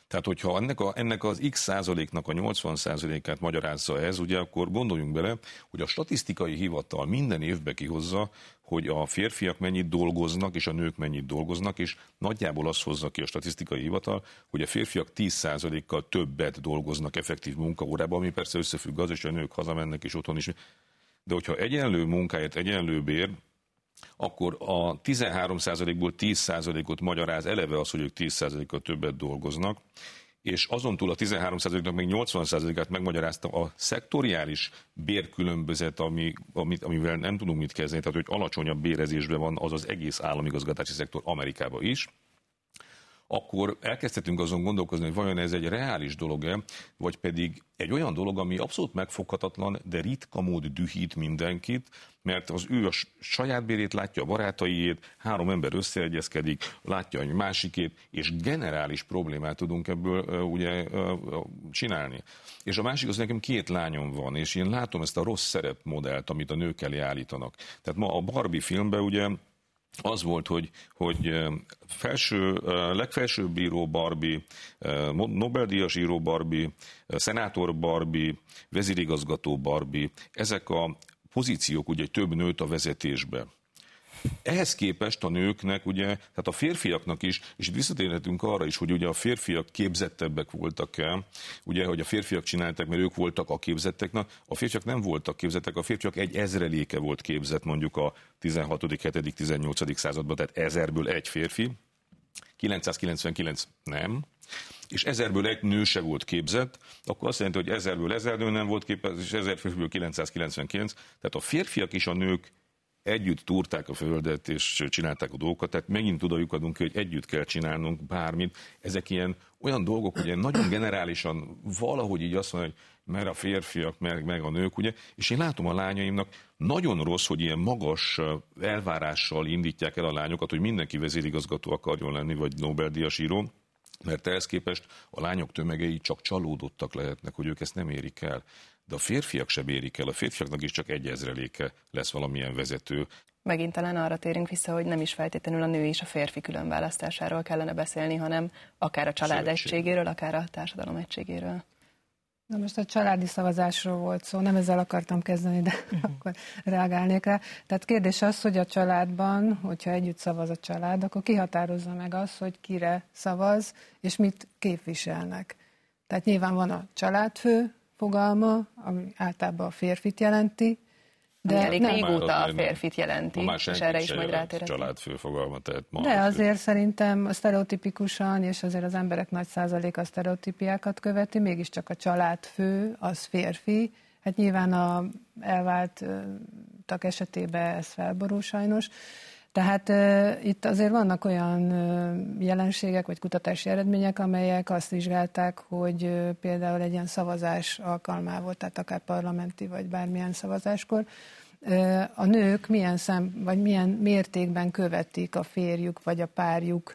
Tehát, hogyha ennek, a, ennek az x százaléknak a 80 százalékát magyarázza ez, ugye akkor gondoljunk bele, hogy a statisztikai hivatal minden évbe kihozza, hogy a férfiak mennyit dolgoznak, és a nők mennyit dolgoznak, és nagyjából azt hozza ki a statisztikai hivatal, hogy a férfiak 10%-kal többet dolgoznak effektív munkaórában, ami persze összefügg az, és a nők hazamennek, és otthon is. De hogyha egyenlő munkáért, egyenlő bér, akkor a 13%-ból 10%-ot magyaráz eleve az, hogy ők 10%-kal többet dolgoznak, és azon túl a 13%-nak még 80%-át megmagyarázta a szektoriális bérkülönbözet, ami, amit, amivel nem tudunk mit kezdeni, tehát hogy alacsonyabb bérezésben van az az egész államigazgatási szektor Amerikában is, akkor elkezdhetünk azon gondolkozni, hogy vajon ez egy reális dolog-e, vagy pedig egy olyan dolog, ami abszolút megfoghatatlan, de ritka mód dühít mindenkit, mert az ő a saját bérét látja, a barátaiét, három ember összeegyezkedik, látja egy másikét, és generális problémát tudunk ebből ugye csinálni. És a másik az nekem két lányom van, és én látom ezt a rossz szerepmodellt, amit a nők elé állítanak. Tehát ma a Barbie filmben ugye az volt, hogy, hogy felső, legfelsőbb bíró Barbie, Nobel-díjas író Barbie, szenátor Barbie, vezérigazgató Barbie, ezek a pozíciók ugye több nőt a vezetésbe. Ehhez képest a nőknek, ugye, tehát a férfiaknak is, és itt visszatérhetünk arra is, hogy ugye a férfiak képzettebbek voltak el, ugye, hogy a férfiak csinálták, mert ők voltak a képzetteknek, a férfiak nem voltak képzettek, a férfiak egy ezreléke volt képzett mondjuk a 16., 7., 18. században, tehát ezerből egy férfi, 999 nem, és ezerből egy nő se volt képzett, akkor azt jelenti, hogy ezerből ezer nő nem volt képzett, és ezer férfiből 999. Tehát a férfiak és a nők együtt túrták a földet, és csinálták a dolgokat, tehát megint oda adunk, hogy együtt kell csinálnunk bármit. Ezek ilyen olyan dolgok, ugye nagyon generálisan valahogy így azt mondja, hogy mert a férfiak, meg, meg a nők, ugye, és én látom a lányaimnak, nagyon rossz, hogy ilyen magas elvárással indítják el a lányokat, hogy mindenki vezérigazgató akarjon lenni, vagy Nobel-díjas író, mert ehhez képest a lányok tömegei csak csalódottak lehetnek, hogy ők ezt nem érik el de a férfiak sem érik el, a férfiaknak is csak egy ezreléke lesz valamilyen vezető. Megint talán arra térünk vissza, hogy nem is feltétlenül a nő és a férfi különválasztásáról kellene beszélni, hanem akár a család Szövetség. egységéről, akár a társadalom egységéről. Na most a családi szavazásról volt szó, nem ezzel akartam kezdeni, de akkor reagálnék rá. Tehát kérdés az, hogy a családban, hogyha együtt szavaz a család, akkor kihatározza meg az, hogy kire szavaz, és mit képviselnek. Tehát nyilván van a családfő, fogalma, ami általában a férfit jelenti, de ami elég nem. régóta a férfit jelenti, és erre is majd rátérhetünk. Családfő fogalma, tehát ma De azért fő. szerintem a sztereotipikusan, és azért az emberek nagy százaléka sztereotípiákat követi, mégiscsak a családfő az férfi. Hát nyilván a elváltak esetében ez felborul sajnos, tehát uh, itt azért vannak olyan uh, jelenségek vagy kutatási eredmények, amelyek azt vizsgálták, hogy uh, például egy ilyen szavazás alkalmával, tehát akár parlamenti vagy bármilyen szavazáskor, uh, a nők milyen szem, vagy milyen mértékben követik a férjük vagy a párjuk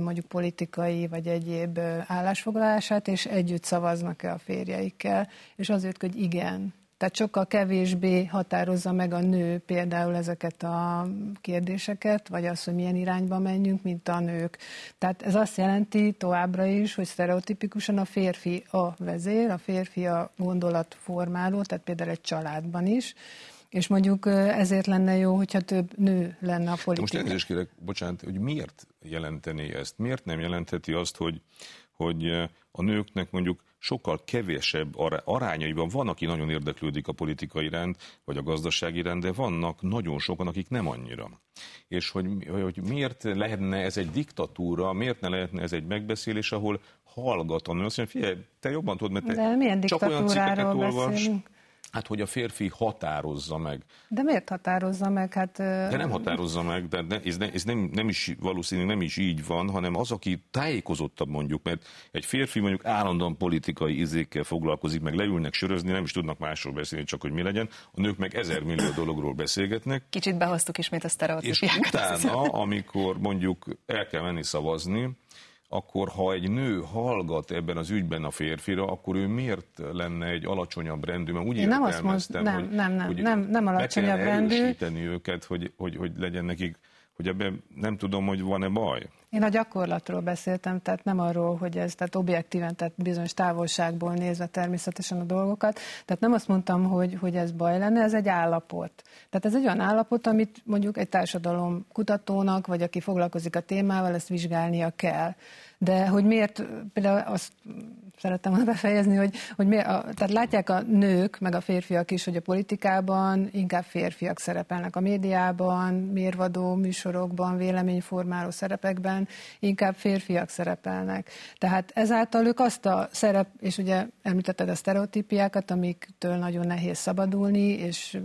mondjuk politikai vagy egyéb állásfoglalását, és együtt szavaznak-e a férjeikkel, és azért, hogy igen, tehát sokkal kevésbé határozza meg a nő például ezeket a kérdéseket, vagy az, hogy milyen irányba menjünk, mint a nők. Tehát ez azt jelenti továbbra is, hogy sztereotipikusan a férfi a vezér, a férfi a gondolatformáló, tehát például egy családban is, és mondjuk ezért lenne jó, hogyha több nő lenne a politikában. Most elnézést kérek, bocsánat, hogy miért jelenteni ezt? Miért nem jelentheti azt, hogy, hogy a nőknek mondjuk sokkal kevesebb arányaiban van, aki nagyon érdeklődik a politika iránt, vagy a gazdaság iránt, de vannak nagyon sokan, akik nem annyira. És hogy, hogy miért lehetne ez egy diktatúra, miért ne lehetne ez egy megbeszélés, ahol hallgat a nő, azt mondja, figyelj, te jobban tudod, mert te de milyen csak olyan cikkeket olvas, beszélünk? Hát, hogy a férfi határozza meg. De miért határozza meg? Hát, de nem határozza meg, de ne, ez, ne, ez nem, nem is valószínűleg nem is így van, hanem az, aki tájékozottabb mondjuk, mert egy férfi mondjuk állandóan politikai izékkel foglalkozik, meg leülnek sörözni, nem is tudnak másról beszélni, csak hogy mi legyen. A nők meg ezer millió dologról beszélgetnek. Kicsit behoztuk ismét a sztereotípiákat. És utána, amikor mondjuk el kell menni szavazni, akkor ha egy nő hallgat ebben az ügyben a férfira, akkor ő miért lenne egy alacsonyabb rendű? Mert úgy Én nem azt mondtam, nem, hogy, nem, nem, hogy nem, nem alacsonyabb rendű. őket, hogy, hogy, hogy legyen nekik, hogy ebben nem tudom, hogy van-e baj. Én a gyakorlatról beszéltem, tehát nem arról, hogy ez tehát objektíven, tehát bizonyos távolságból nézve természetesen a dolgokat. Tehát nem azt mondtam, hogy, hogy ez baj lenne, ez egy állapot. Tehát ez egy olyan állapot, amit mondjuk egy társadalom kutatónak, vagy aki foglalkozik a témával, ezt vizsgálnia kell. De hogy miért, például azt szerettem volna befejezni, hogy, hogy miért, a, tehát látják a nők, meg a férfiak is, hogy a politikában inkább férfiak szerepelnek a médiában, mérvadó műsorokban, véleményformáló szerepekben, inkább férfiak szerepelnek. Tehát ezáltal ők azt a szerep, és ugye említetted a sztereotípiákat, amiktől nagyon nehéz szabadulni, és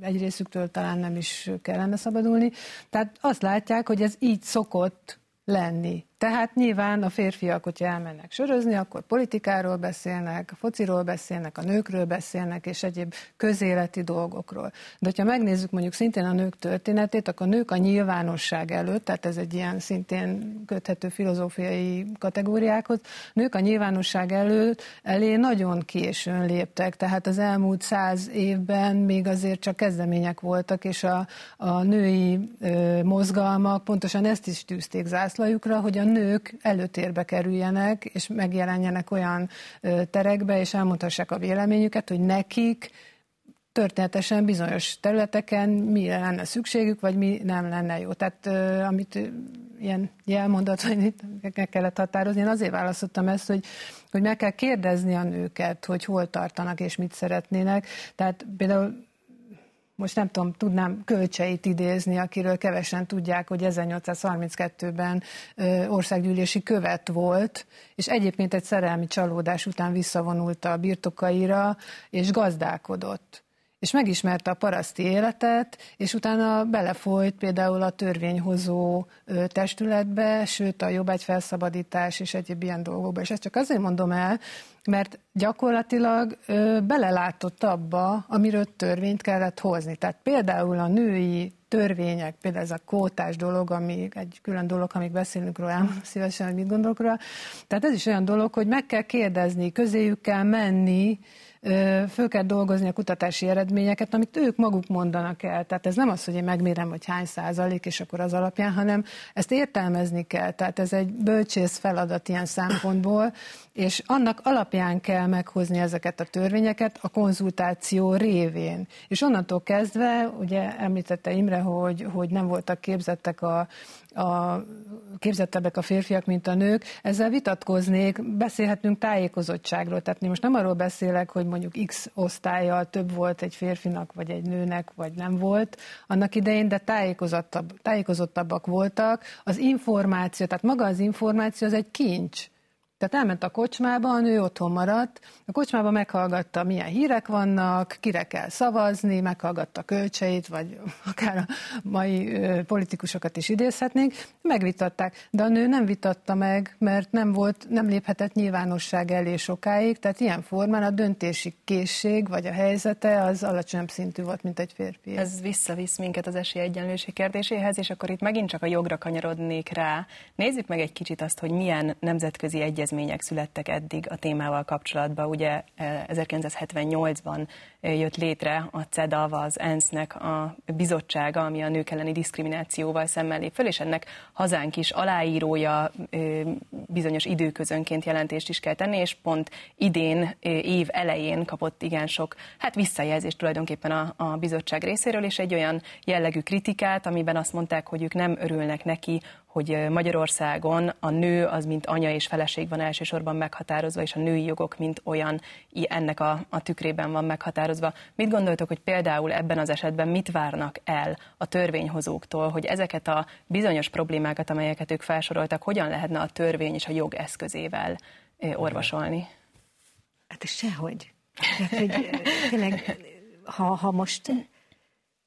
egy részüktől talán nem is kellene szabadulni. Tehát azt látják, hogy ez így szokott lenni. Tehát nyilván a férfiak, hogyha elmennek sörözni, akkor politikáról beszélnek, fociról beszélnek, a nőkről beszélnek, és egyéb közéleti dolgokról. De hogyha megnézzük mondjuk szintén a nők történetét, akkor a nők a nyilvánosság előtt, tehát ez egy ilyen szintén köthető filozófiai kategóriákhoz, nők a nyilvánosság előtt elé nagyon későn léptek, tehát az elmúlt száz évben még azért csak kezdemények voltak, és a, a női ö, mozgalmak pontosan ezt is tűzték zászlajukra, hogy a nők előtérbe kerüljenek, és megjelenjenek olyan terekbe, és elmondhassák a véleményüket, hogy nekik történetesen bizonyos területeken mi lenne szükségük, vagy mi nem lenne jó. Tehát amit ilyen jelmondat, hogy itt meg kellett határozni, én azért választottam ezt, hogy, hogy meg kell kérdezni a nőket, hogy hol tartanak és mit szeretnének. Tehát például most nem tudom, tudnám kölcseit idézni, akiről kevesen tudják, hogy 1832-ben országgyűlési követ volt, és egyébként egy szerelmi csalódás után visszavonult a birtokaira, és gazdálkodott és megismerte a paraszti életet, és utána belefolyt például a törvényhozó testületbe, sőt a jobbágy felszabadítás és egyéb ilyen dolgokba. És ezt csak azért mondom el, mert gyakorlatilag ö, belelátott abba, amiről törvényt kellett hozni. Tehát például a női törvények, például ez a kótás dolog, ami egy külön dolog, amíg beszélünk róla, szívesen, hogy mit gondolok róla. Tehát ez is olyan dolog, hogy meg kell kérdezni, közéjük kell menni, föl kell dolgozni a kutatási eredményeket, amit ők maguk mondanak el. Tehát ez nem az, hogy én megmérem, hogy hány százalék, és akkor az alapján, hanem ezt értelmezni kell. Tehát ez egy bölcsész feladat ilyen szempontból, és annak alapján kell meghozni ezeket a törvényeket a konzultáció révén. És onnantól kezdve, ugye említette Imre, hogy, hogy nem voltak képzettek a, a képzettebbek a férfiak, mint a nők, ezzel vitatkoznék, beszélhetünk tájékozottságról. Tehát most nem arról beszélek, hogy mondjuk X osztályjal több volt egy férfinak, vagy egy nőnek, vagy nem volt annak idején, de tájékozottabb, tájékozottabbak voltak. Az információ, tehát maga az információ az egy kincs. Tehát elment a kocsmába, a nő otthon maradt, a kocsmába meghallgatta, milyen hírek vannak, kire kell szavazni, meghallgatta kölcseit, vagy *laughs* akár a mai politikusokat is idézhetnénk, megvitatták. De a nő nem vitatta meg, mert nem volt, nem léphetett nyilvánosság elé sokáig, tehát ilyen formán a döntési készség, vagy a helyzete az alacsonyabb szintű volt, mint egy férfi. Ez visszavisz minket az esélyegyenlőség kérdéséhez, és akkor itt megint csak a jogra kanyarodnék rá. Nézzük meg egy kicsit azt, hogy milyen nemzetközi egyezmény egyezmények születtek eddig a témával kapcsolatban. Ugye 1978-ban eh, jött létre a CEDAV, az ENSZ-nek a bizottsága, ami a nők elleni diszkriminációval szemmel lép föl, és ennek hazánk is aláírója eh, bizonyos időközönként jelentést is kell tenni, és pont idén, eh, év elején kapott igen sok hát visszajelzést tulajdonképpen a, a bizottság részéről, és egy olyan jellegű kritikát, amiben azt mondták, hogy ők nem örülnek neki, hogy Magyarországon a nő az, mint anya és feleség van elsősorban meghatározva, és a női jogok, mint olyan ennek a, a tükrében van meghatározva. Mit gondoltok, hogy például ebben az esetben mit várnak el a törvényhozóktól, hogy ezeket a bizonyos problémákat, amelyeket ők felsoroltak, hogyan lehetne a törvény és a jog eszközével orvosolni? Hát sehogy. Tehát, hogy tényleg, ha, ha most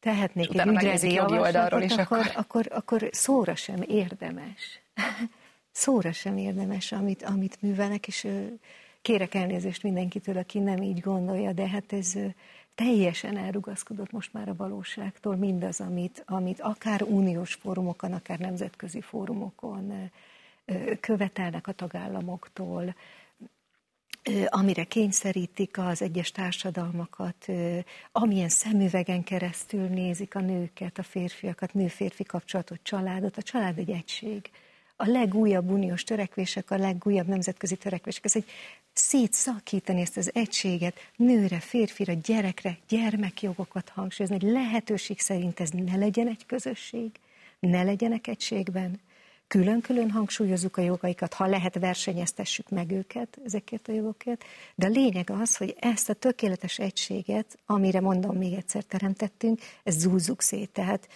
tehetnék egy ügyrendi javaslatot, is, akkor, akkor, akkor, akkor szóra sem érdemes. *laughs* szóra sem érdemes, amit, amit művelnek, és kérek elnézést mindenkitől, aki nem így gondolja, de hát ez teljesen elrugaszkodott most már a valóságtól mindaz, amit, amit akár uniós fórumokon, akár nemzetközi fórumokon követelnek a tagállamoktól, amire kényszerítik az egyes társadalmakat, amilyen szemüvegen keresztül nézik a nőket, a férfiakat, nő-férfi kapcsolatot, családot. A család egy egység. A legújabb uniós törekvések, a legújabb nemzetközi törekvések, ez egy szétszakítani ezt az egységet, nőre, férfira, gyerekre, gyermekjogokat hangsúlyozni, hogy lehetőség szerint ez ne legyen egy közösség, ne legyenek egységben, külön-külön hangsúlyozzuk a jogaikat, ha lehet versenyeztessük meg őket, ezeket a jogokat, de a lényeg az, hogy ezt a tökéletes egységet, amire mondom még egyszer teremtettünk, ezt zúzzuk szét. Tehát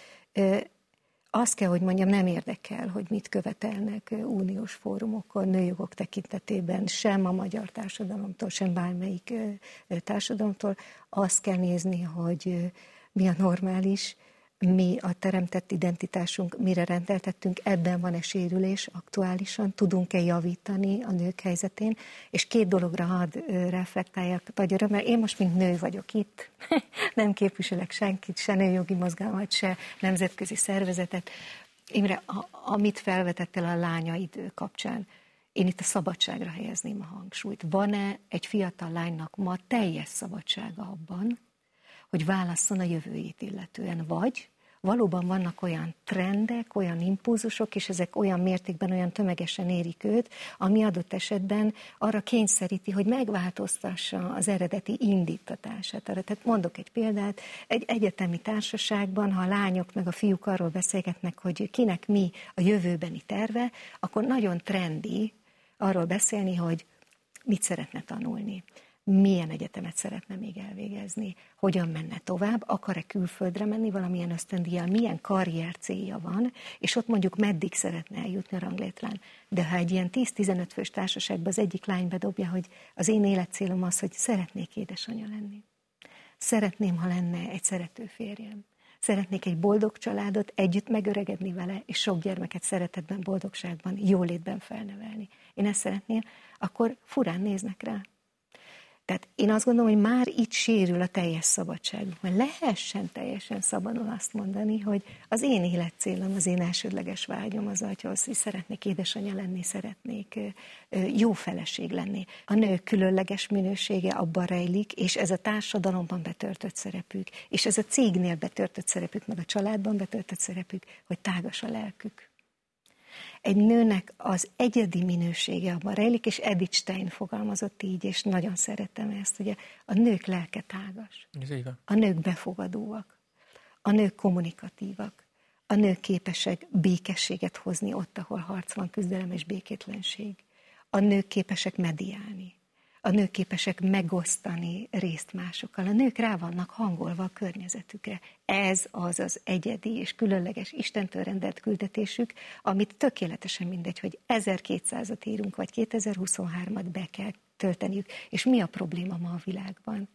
azt kell, hogy mondjam, nem érdekel, hogy mit követelnek uniós fórumokon, nőjogok tekintetében, sem a magyar társadalomtól, sem bármelyik társadalomtól. Azt kell nézni, hogy mi a normális, mi a teremtett identitásunk, mire rendeltettünk, ebben van-e sérülés aktuálisan, tudunk-e javítani a nők helyzetén, és két dologra hadd reflektáljak nagy mert én most mint nő vagyok itt, *laughs* nem képviselek senkit, se nőjogi mozgalmat, se nemzetközi szervezetet. Imre, a, amit felvetettél a lányaid kapcsán, én itt a szabadságra helyezném a hangsúlyt. Van-e egy fiatal lánynak ma teljes szabadsága abban, hogy válasszon a jövőjét illetően, vagy valóban vannak olyan trendek, olyan impulzusok, és ezek olyan mértékben, olyan tömegesen érik őt, ami adott esetben arra kényszeríti, hogy megváltoztassa az eredeti indítatását. Tehát mondok egy példát, egy egyetemi társaságban, ha a lányok meg a fiúk arról beszélgetnek, hogy kinek mi a jövőbeni terve, akkor nagyon trendi arról beszélni, hogy mit szeretne tanulni milyen egyetemet szeretne még elvégezni, hogyan menne tovább, akar-e külföldre menni valamilyen ösztöndíjjal, milyen karrier célja van, és ott mondjuk meddig szeretne eljutni a ranglétlán. De ha egy ilyen 10-15 fős társaságban az egyik lány bedobja, hogy az én életcélom az, hogy szeretnék édesanyja lenni. Szeretném, ha lenne egy szerető férjem. Szeretnék egy boldog családot, együtt megöregedni vele, és sok gyermeket szeretetben, boldogságban, jólétben felnevelni. Én ezt szeretném, akkor furán néznek rá. Tehát én azt gondolom, hogy már itt sérül a teljes szabadság, mert lehessen teljesen szabadon azt mondani, hogy az én életcélom, az én elsődleges vágyom az, hogy szeretnék édesanyja lenni, szeretnék jó feleség lenni. A nők különleges minősége abban rejlik, és ez a társadalomban betöltött szerepük, és ez a cégnél betöltött szerepük, meg a családban betöltött szerepük, hogy tágas a lelkük. Egy nőnek az egyedi minősége abban rejlik, és Edith Stein fogalmazott így, és nagyon szeretem ezt, hogy a nők lelke tágas. A nők befogadóak. A nők kommunikatívak. A nők képesek békességet hozni ott, ahol harc van, küzdelem és békétlenség. A nők képesek mediálni a nők képesek megosztani részt másokkal. A nők rá vannak hangolva a környezetükre. Ez az az egyedi és különleges Istentől rendelt küldetésük, amit tökéletesen mindegy, hogy 1200-at írunk, vagy 2023-at be kell tölteniük. És mi a probléma ma a világban?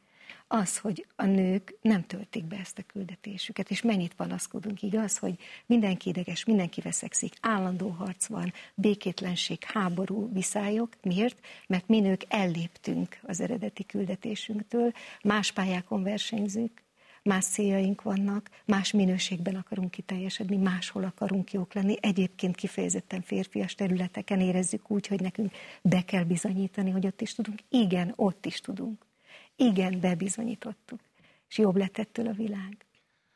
Az, hogy a nők nem töltik be ezt a küldetésüket, és mennyit panaszkodunk, igaz, hogy mindenki ideges, mindenki veszekszik, állandó harc van, békétlenség, háború, viszályok. Miért? Mert mi nők elléptünk az eredeti küldetésünktől, más pályákon versenyzünk, más céljaink vannak, más minőségben akarunk kiteljesedni, máshol akarunk jók lenni. Egyébként kifejezetten férfias területeken érezzük úgy, hogy nekünk be kell bizonyítani, hogy ott is tudunk. Igen, ott is tudunk. Igen, bebizonyítottuk. És jobb lett ettől a világ.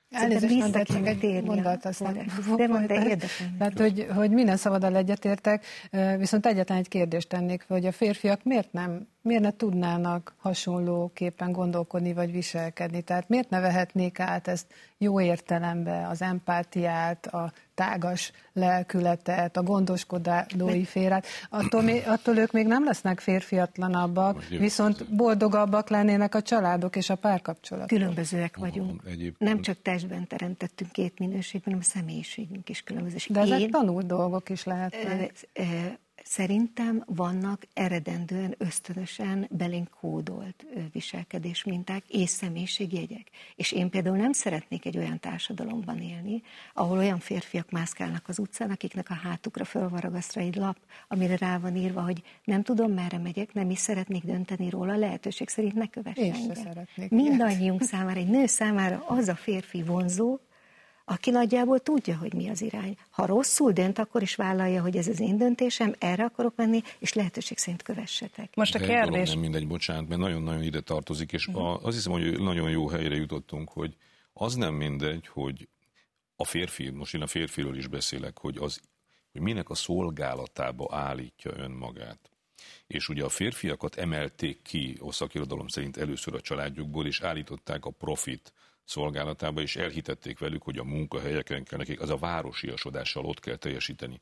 Elnézést, nem tetszett egy mondat, aztán de mondd, érdekel. Tehát, hogy, hogy minden szabadal egyetértek, viszont egyetlen egy kérdést tennék hogy a férfiak miért nem miért ne tudnának hasonlóképpen gondolkodni vagy viselkedni? Tehát miért ne vehetnék át ezt jó értelembe, az empátiát, a tágas lelkületet, a gondoskodói félret. Attól, attól ők még nem lesznek férfiatlanabbak, viszont boldogabbak lennének a családok és a párkapcsolatok. Különbözőek vagyunk. Egyébként. Nem csak testben teremtettünk két minőségben, hanem a személyiségünk is különböző. De ezek Én, tanult dolgok is lehetnek. Szerintem vannak eredendően ösztönösen belénk kódolt viselkedésminták és személyiségjegyek. És én például nem szeretnék egy olyan társadalomban élni, ahol olyan férfiak mászkálnak az utcán, akiknek a hátukra föl van ragasztva egy lap, amire rá van írva, hogy nem tudom, merre megyek, nem is szeretnék dönteni róla, lehetőség szerint ne kövesse engem. Mindannyiunk számára, egy nő számára az a férfi vonzó, aki nagyjából tudja, hogy mi az irány. Ha rosszul dönt, akkor is vállalja, hogy ez az én döntésem, erre akarok menni, és lehetőség szerint kövessetek. Most a kérdés... Nem mindegy, bocsánat, mert nagyon-nagyon ide tartozik, és uh-huh. a, azt hiszem, hogy nagyon jó helyre jutottunk, hogy az nem mindegy, hogy a férfi, most én a férfiről is beszélek, hogy, az, hogy minek a szolgálatába állítja önmagát. És ugye a férfiakat emelték ki a szakirodalom szerint először a családjukból, és állították a profit szolgálatába, és elhitették velük, hogy a munkahelyeken kell nekik, az a városiasodással ott kell teljesíteni.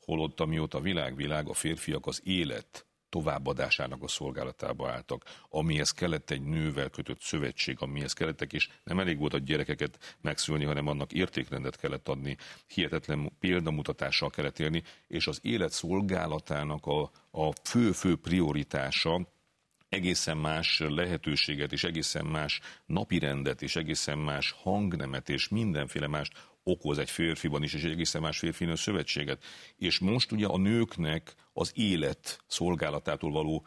Holott, amióta világ-világ, a férfiak az élet továbbadásának a szolgálatába álltak, amihez kellett egy nővel kötött szövetség, amihez kellettek, és nem elég volt a gyerekeket megszülni, hanem annak értékrendet kellett adni, hihetetlen példamutatással kellett élni, és az élet szolgálatának a, a fő-fő prioritása egészen más lehetőséget és egészen más napirendet és egészen más hangnemet és mindenféle más okoz egy férfiban is, és egy egészen más férfinő szövetséget. És most ugye a nőknek az élet szolgálatától való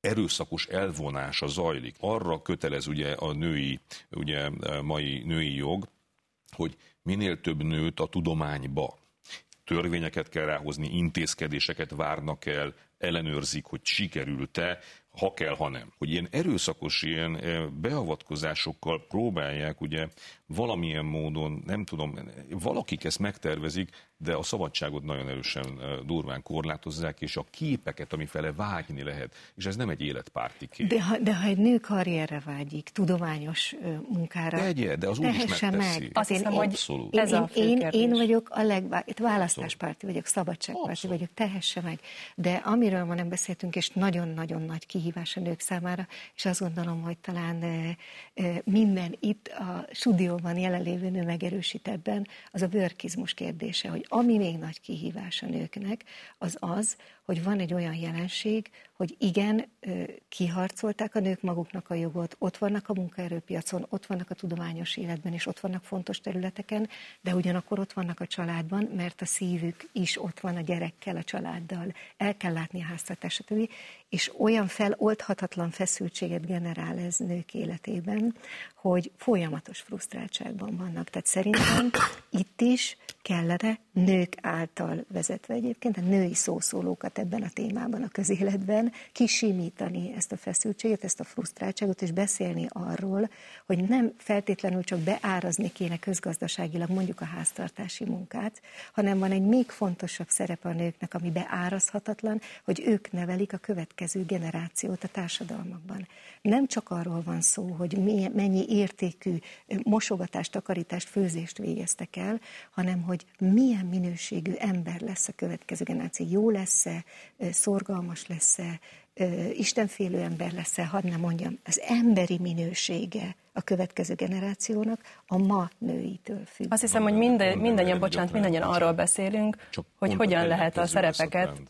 erőszakos elvonása zajlik. Arra kötelez ugye a női, ugye mai női jog, hogy minél több nőt a tudományba törvényeket kell ráhozni, intézkedéseket várnak el, ellenőrzik, hogy sikerült-e, ha kell, ha nem. Hogy ilyen erőszakos ilyen eh, beavatkozásokkal próbálják ugye valamilyen módon, nem tudom, valakik ezt megtervezik, de a szabadságot nagyon erősen durván korlátozzák, és a képeket, amifele vágyni lehet, és ez nem egy életpárti kép. De ha, de ha egy nő karrierre vágyik, tudományos munkára, Tegye, de az úgy is megteszi. meg. Azt hiszem, hogy Abszolút. ez a én, én, én vagyok a legvá... itt választáspárti vagyok, szabadságpárti Abszolút. vagyok, tehesse meg. De amiről ma nem beszéltünk, és nagyon-nagyon nagy kihívás a nők számára, és azt gondolom, hogy talán minden itt a stúdió van jelenlévő nő megerősít ebben, az a bőrkizmus kérdése, hogy ami még nagy kihívás a nőknek, az az, hogy van egy olyan jelenség, hogy igen, kiharcolták a nők maguknak a jogot, ott vannak a munkaerőpiacon, ott vannak a tudományos életben, és ott vannak fontos területeken, de ugyanakkor ott vannak a családban, mert a szívük is ott van a gyerekkel, a családdal, el kell látni a háztartás. És olyan feloldhatatlan feszültséget generál ez nők életében, hogy folyamatos frusztráltságban vannak. Tehát szerintem itt is kellene nők által vezetve egyébként, a női szószólókat ebben a témában a közéletben kisimítani ezt a feszültséget, ezt a frusztráltságot, és beszélni arról, hogy nem feltétlenül csak beárazni kéne közgazdaságilag mondjuk a háztartási munkát, hanem van egy még fontosabb szerepe a nőknek, ami beárazhatatlan, hogy ők nevelik a következő generációt a társadalmakban. Nem csak arról van szó, hogy mennyi értékű mosogatást, takarítást, főzést végeztek el, hanem hogy milyen minőségű ember lesz a következő generáció. Jó lesz-e, szorgalmas lesz-e, istenfélő ember lesz-e, hadd nem mondjam, az emberi minősége a következő generációnak a ma nőitől függ. Azt hiszem, hogy minden, mindannyian, bocsánat, mindannyian arról beszélünk, csak hogy hogyan lehet a szerepeket.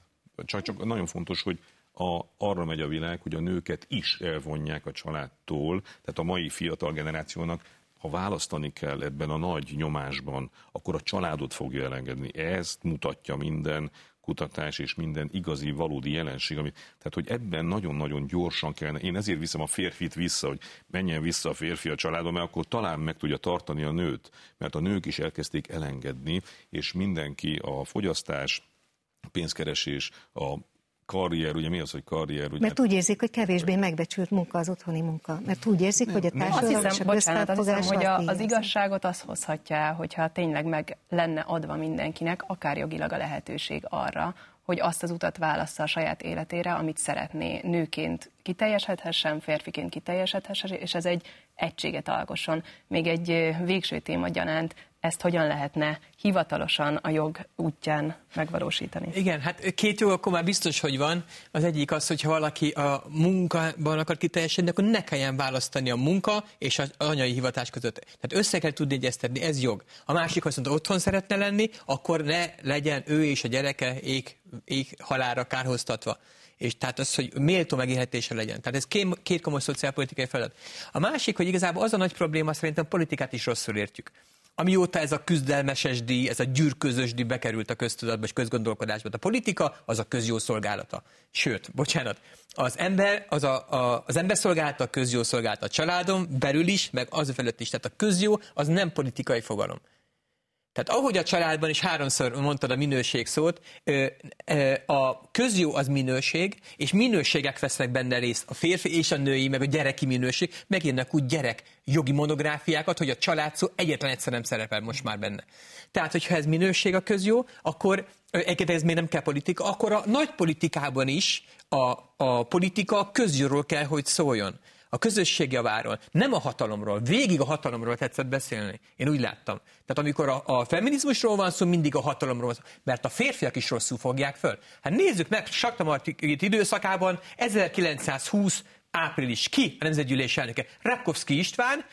Csak, csak nagyon fontos, hogy a, arra megy a világ, hogy a nőket is elvonják a családtól, tehát a mai fiatal generációnak ha választani kell ebben a nagy nyomásban, akkor a családot fogja elengedni. Ezt mutatja minden kutatás és minden igazi, valódi jelenség. Ami, tehát, hogy ebben nagyon-nagyon gyorsan kellene, én ezért viszem a férfit vissza, hogy menjen vissza a férfi a családba, mert akkor talán meg tudja tartani a nőt, mert a nők is elkezdték elengedni, és mindenki a fogyasztás, pénzkeresés, a karrier, ugye mi az, hogy karrier? Ugye? Mert úgy érzik, hogy kevésbé megbecsült munka az otthoni munka. Mert úgy érzik, nem, hogy a társadalom azt hiszem, bocsánat, azt hiszem, hogy a, az igazságot az hozhatja el, hogyha tényleg meg lenne adva mindenkinek, akár jogilag a lehetőség arra, hogy azt az utat válassza a saját életére, amit szeretné nőként kiteljesedhessen, férfiként kiteljesedhessen, és ez egy egységet alkosson. Még egy végső téma gyanánt ezt hogyan lehetne hivatalosan a jog útján megvalósítani? Igen, hát két jog akkor már biztos, hogy van. Az egyik az, hogyha valaki a munkában akar kiteljesedni, akkor ne kelljen választani a munka és az anyai hivatás között. Tehát össze kell tudni egyeztetni, ez jog. A másik, azt mondta, otthon szeretne lenni, akkor ne legyen ő és a gyereke ég, ég halára kárhoztatva és tehát az, hogy méltó megélhetése legyen. Tehát ez két, két komoly szociálpolitikai feladat. A másik, hogy igazából az a nagy probléma, szerintem politikát is rosszul értjük. Amióta ez a küzdelmeses díj, ez a gyűrközös díj bekerült a köztudatba és közgondolkodásba, a politika az a közjó szolgálata. Sőt, bocsánat, az ember, az a, a, az ember szolgálata, a közjó szolgálata. A családom belül is, meg az felett is. Tehát a közjó az nem politikai fogalom. Tehát ahogy a családban is háromszor mondtad a minőség szót, a közjó az minőség, és minőségek vesznek benne részt. A férfi és a női, meg a gyereki minőség, megírnak úgy gyerek jogi monográfiákat, hogy a család szó egyetlen egyszer nem szerepel most már benne. Tehát, hogyha ez minőség a közjó, akkor egyébként ez még nem kell politika, akkor a nagy politikában is a, a politika közjóról kell, hogy szóljon a közösség javáról, nem a hatalomról, végig a hatalomról tetszett beszélni. Én úgy láttam. Tehát amikor a, a feminizmusról van szó, mindig a hatalomról van szó, mert a férfiak is rosszul fogják föl. Hát nézzük meg Sakta Martit időszakában, 1920 április ki a nemzetgyűlés elnöke? Rakowski István,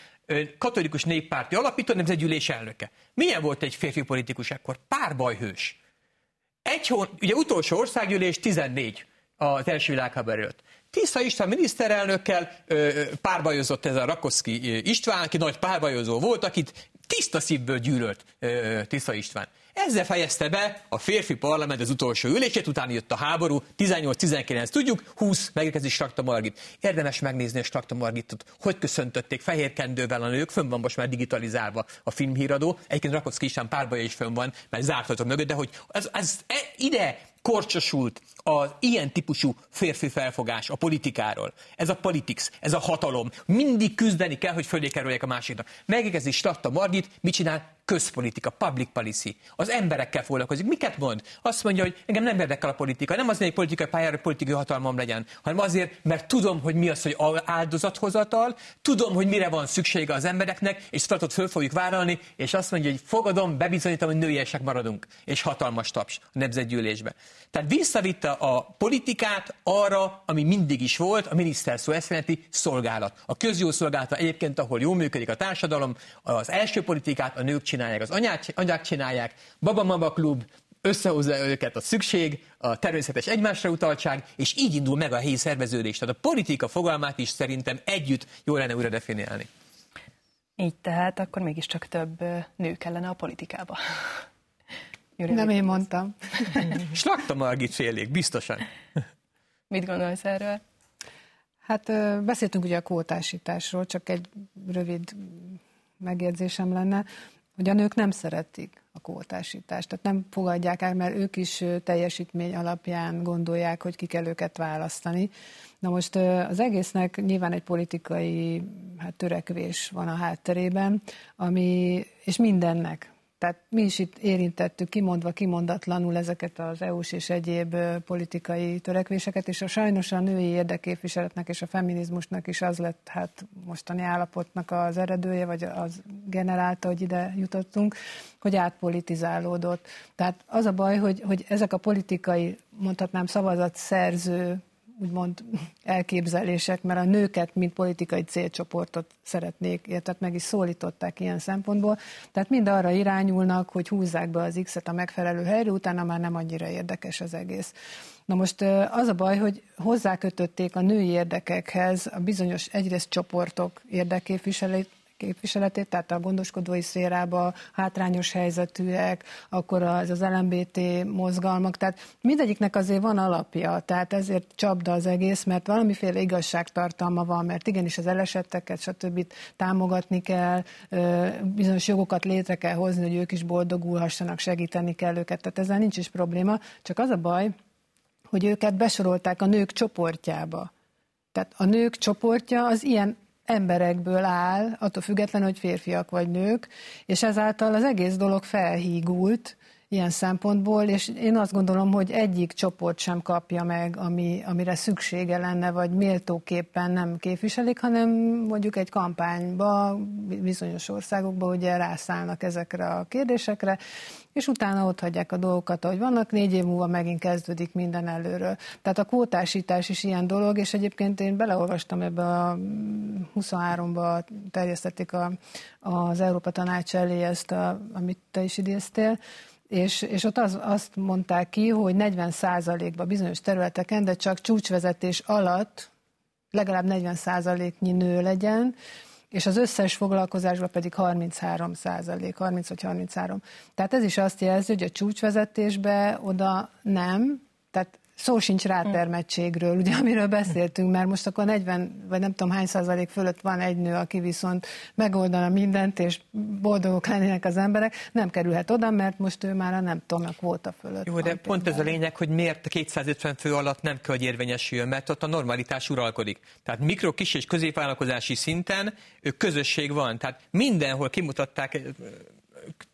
katolikus néppárti alapító nemzetgyűlés elnöke. Milyen volt egy férfi politikus ekkor? Párbajhős. Egy hó, ugye utolsó országgyűlés 14 az első világháború előtt. Tisza István miniszterelnökkel párbajozott ez a Rakoszki István, aki nagy párbajozó volt, akit tiszta szívből gyűlölt Tisza István. Ezzel fejezte be a férfi parlament az utolsó ülését, utána jött a háború, 18-19 tudjuk, 20 megérkezik Strakta Margit. Érdemes megnézni a Strakta Margitot, hogy köszöntötték fehér kendővel a nők, fönn van most már digitalizálva a filmhíradó, egyébként Rakoszki István párbaja is fönn van, mert zártatok mögött, de hogy ez, ez e, ide korcsosult az ilyen típusú férfi felfogás a politikáról. Ez a politics, ez a hatalom. Mindig küzdeni kell, hogy fölé kerüljek a másiknak. Megegezi Statta Margit, mit csinál? Közpolitika, public policy. Az emberekkel foglalkozik. Miket mond? Azt mondja, hogy engem nem érdekel a politika. Nem azért, hogy politikai pályára politikai hatalmam legyen, hanem azért, mert tudom, hogy mi az, hogy áldozathozatal, tudom, hogy mire van szüksége az embereknek, és feladatot föl fogjuk vállalni, és azt mondja, hogy fogadom, bebizonyítom, hogy nőiesek maradunk, és hatalmas taps a nemzetgyűlésbe. Tehát visszavitte a politikát arra, ami mindig is volt, a miniszter szó ezt szolgálat. A közjó szolgálata egyébként, ahol jól működik a társadalom, az első politikát a nők csinálják, az anyák, anyák csinálják, baba-mama klub, összehozza őket a szükség, a természetes egymásra utaltság, és így indul meg a helyi szerveződés. Tehát a politika fogalmát is szerintem együtt jó lenne újra definiálni. Így tehát akkor mégiscsak több nő kellene a politikába. *laughs* Júri, Nem én mondtam. *laughs* Slakta Margit félék, biztosan. *laughs* Mit gondolsz erről? Hát beszéltünk ugye a kvótásításról, csak egy rövid megjegyzésem lenne, hogy a nők nem szeretik a kvótásítást, tehát nem fogadják el, mert ők is teljesítmény alapján gondolják, hogy ki kell őket választani. Na most az egésznek nyilván egy politikai hát, törekvés van a hátterében, ami, és mindennek, tehát mi is itt érintettük kimondva, kimondatlanul ezeket az EU-s és egyéb politikai törekvéseket, és a sajnos a női érdekképviseletnek és a feminizmusnak is az lett hát mostani állapotnak az eredője, vagy az generálta, hogy ide jutottunk, hogy átpolitizálódott. Tehát az a baj, hogy, hogy ezek a politikai, mondhatnám szavazatszerző úgymond elképzelések, mert a nőket, mint politikai célcsoportot szeretnék, tehát meg is szólították ilyen szempontból. Tehát mind arra irányulnak, hogy húzzák be az X-et a megfelelő helyre, utána már nem annyira érdekes az egész. Na most az a baj, hogy hozzákötötték a női érdekekhez a bizonyos egyrészt csoportok érdekképviselét, képviseletét, tehát a gondoskodói szérába hátrányos helyzetűek, akkor az, az LMBT mozgalmak, tehát mindegyiknek azért van alapja, tehát ezért csapda az egész, mert valamiféle igazságtartalma van, mert igenis az elesetteket, stb. támogatni kell, bizonyos jogokat létre kell hozni, hogy ők is boldogulhassanak, segíteni kell őket, tehát ezzel nincs is probléma, csak az a baj, hogy őket besorolták a nők csoportjába. Tehát a nők csoportja az ilyen emberekből áll, attól függetlenül, hogy férfiak vagy nők, és ezáltal az egész dolog felhígult, ilyen szempontból, és én azt gondolom, hogy egyik csoport sem kapja meg, ami, amire szüksége lenne, vagy méltóképpen nem képviselik, hanem mondjuk egy kampányba, bizonyos országokban ugye rászállnak ezekre a kérdésekre, és utána ott hagyják a dolgokat, ahogy vannak, négy év múlva megint kezdődik minden előről. Tehát a kvótásítás is ilyen dolog, és egyébként én beleolvastam ebbe a 23-ba terjesztették a, az Európa Tanács elé ezt, a, amit te is idéztél, és, és ott az, azt mondták ki, hogy 40 ban bizonyos területeken, de csak csúcsvezetés alatt legalább 40 nyi nő legyen, és az összes foglalkozásban pedig 33 százalék, 30 vagy 33. Tehát ez is azt jelzi, hogy a csúcsvezetésbe oda nem, tehát Szó sincs rátermettségről, ugye, amiről beszéltünk, mert most akkor 40, vagy nem tudom hány százalék fölött van egy nő, aki viszont megoldana mindent, és boldogok lennének az emberek, nem kerülhet oda, mert most ő már a nem tudom, a kvóta fölött Jó, de pont ez a lényeg, hogy miért 250 fő alatt nem kell, hogy érvényesüljön, mert ott a normalitás uralkodik. Tehát mikro, kis és középvállalkozási szinten közösség van. Tehát mindenhol kimutatták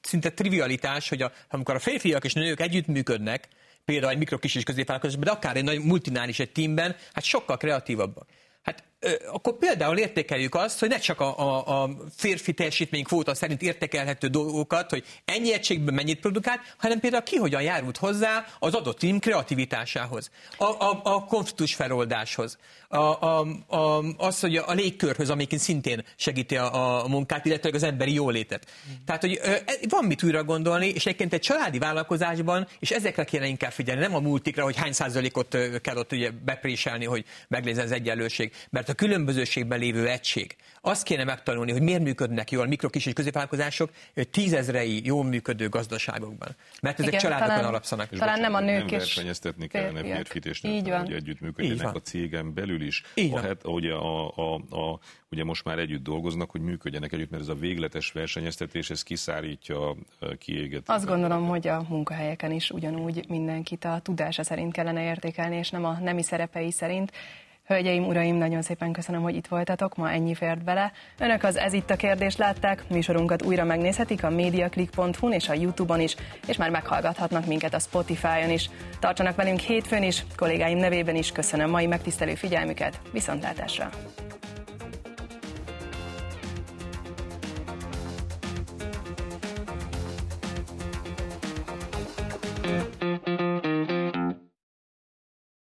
szinte trivialitás, hogy a, amikor a férfiak és nők együttműködnek, például egy mikro kis és középvállalkozásban, de akár egy nagy multinális egy teamben, hát sokkal kreatívabbak. Hát akkor például értékeljük azt, hogy ne csak a, a, a férfi teljesítmény kvóta szerint értékelhető dolgokat, hogy ennyi egységben mennyit produkált, hanem például ki hogyan járult hozzá az adott team kreativitásához, a, a, a konfliktus feloldáshoz, a, a, a, az, hogy a légkörhöz, amikén szintén segíti a, a munkát, illetve az emberi jólétet. Tehát, hogy e, van mit újra gondolni, és egyébként egy családi vállalkozásban, és ezekre kéne inkább figyelni, nem a multikra, hogy hány százalékot kell ott ugye bepréselni, hogy meglézzen az egyenlőség. Mert a különbözőségben lévő egység. Azt kéne megtanulni, hogy miért működnek jól mikro, kis és középvállalkozások tízezrei jól működő gazdaságokban. Mert ezek Igen, családokon talán, alapszanak. Talán nem a nők nem is. versenyeztetni kellene férfit és nőt, hogy együttműködjenek a cégen belül is. Így Ahát, ugye, a, a, a, ugye most már együtt dolgoznak, hogy működjenek együtt, mert ez a végletes versenyeztetés, ez kiszárítja, kiéget. Azt gondolom, hogy a munkahelyeken is ugyanúgy mindenkit a tudása szerint kellene értékelni, és nem a nemi szerepei szerint. Hölgyeim, uraim, nagyon szépen köszönöm, hogy itt voltatok, ma ennyi fért bele. Önök az Ez itt a kérdés látták, műsorunkat újra megnézhetik a mediaclick.hu-n és a Youtube-on is, és már meghallgathatnak minket a Spotify-on is. Tartsanak velünk hétfőn is, kollégáim nevében is köszönöm mai megtisztelő figyelmüket, viszontlátásra!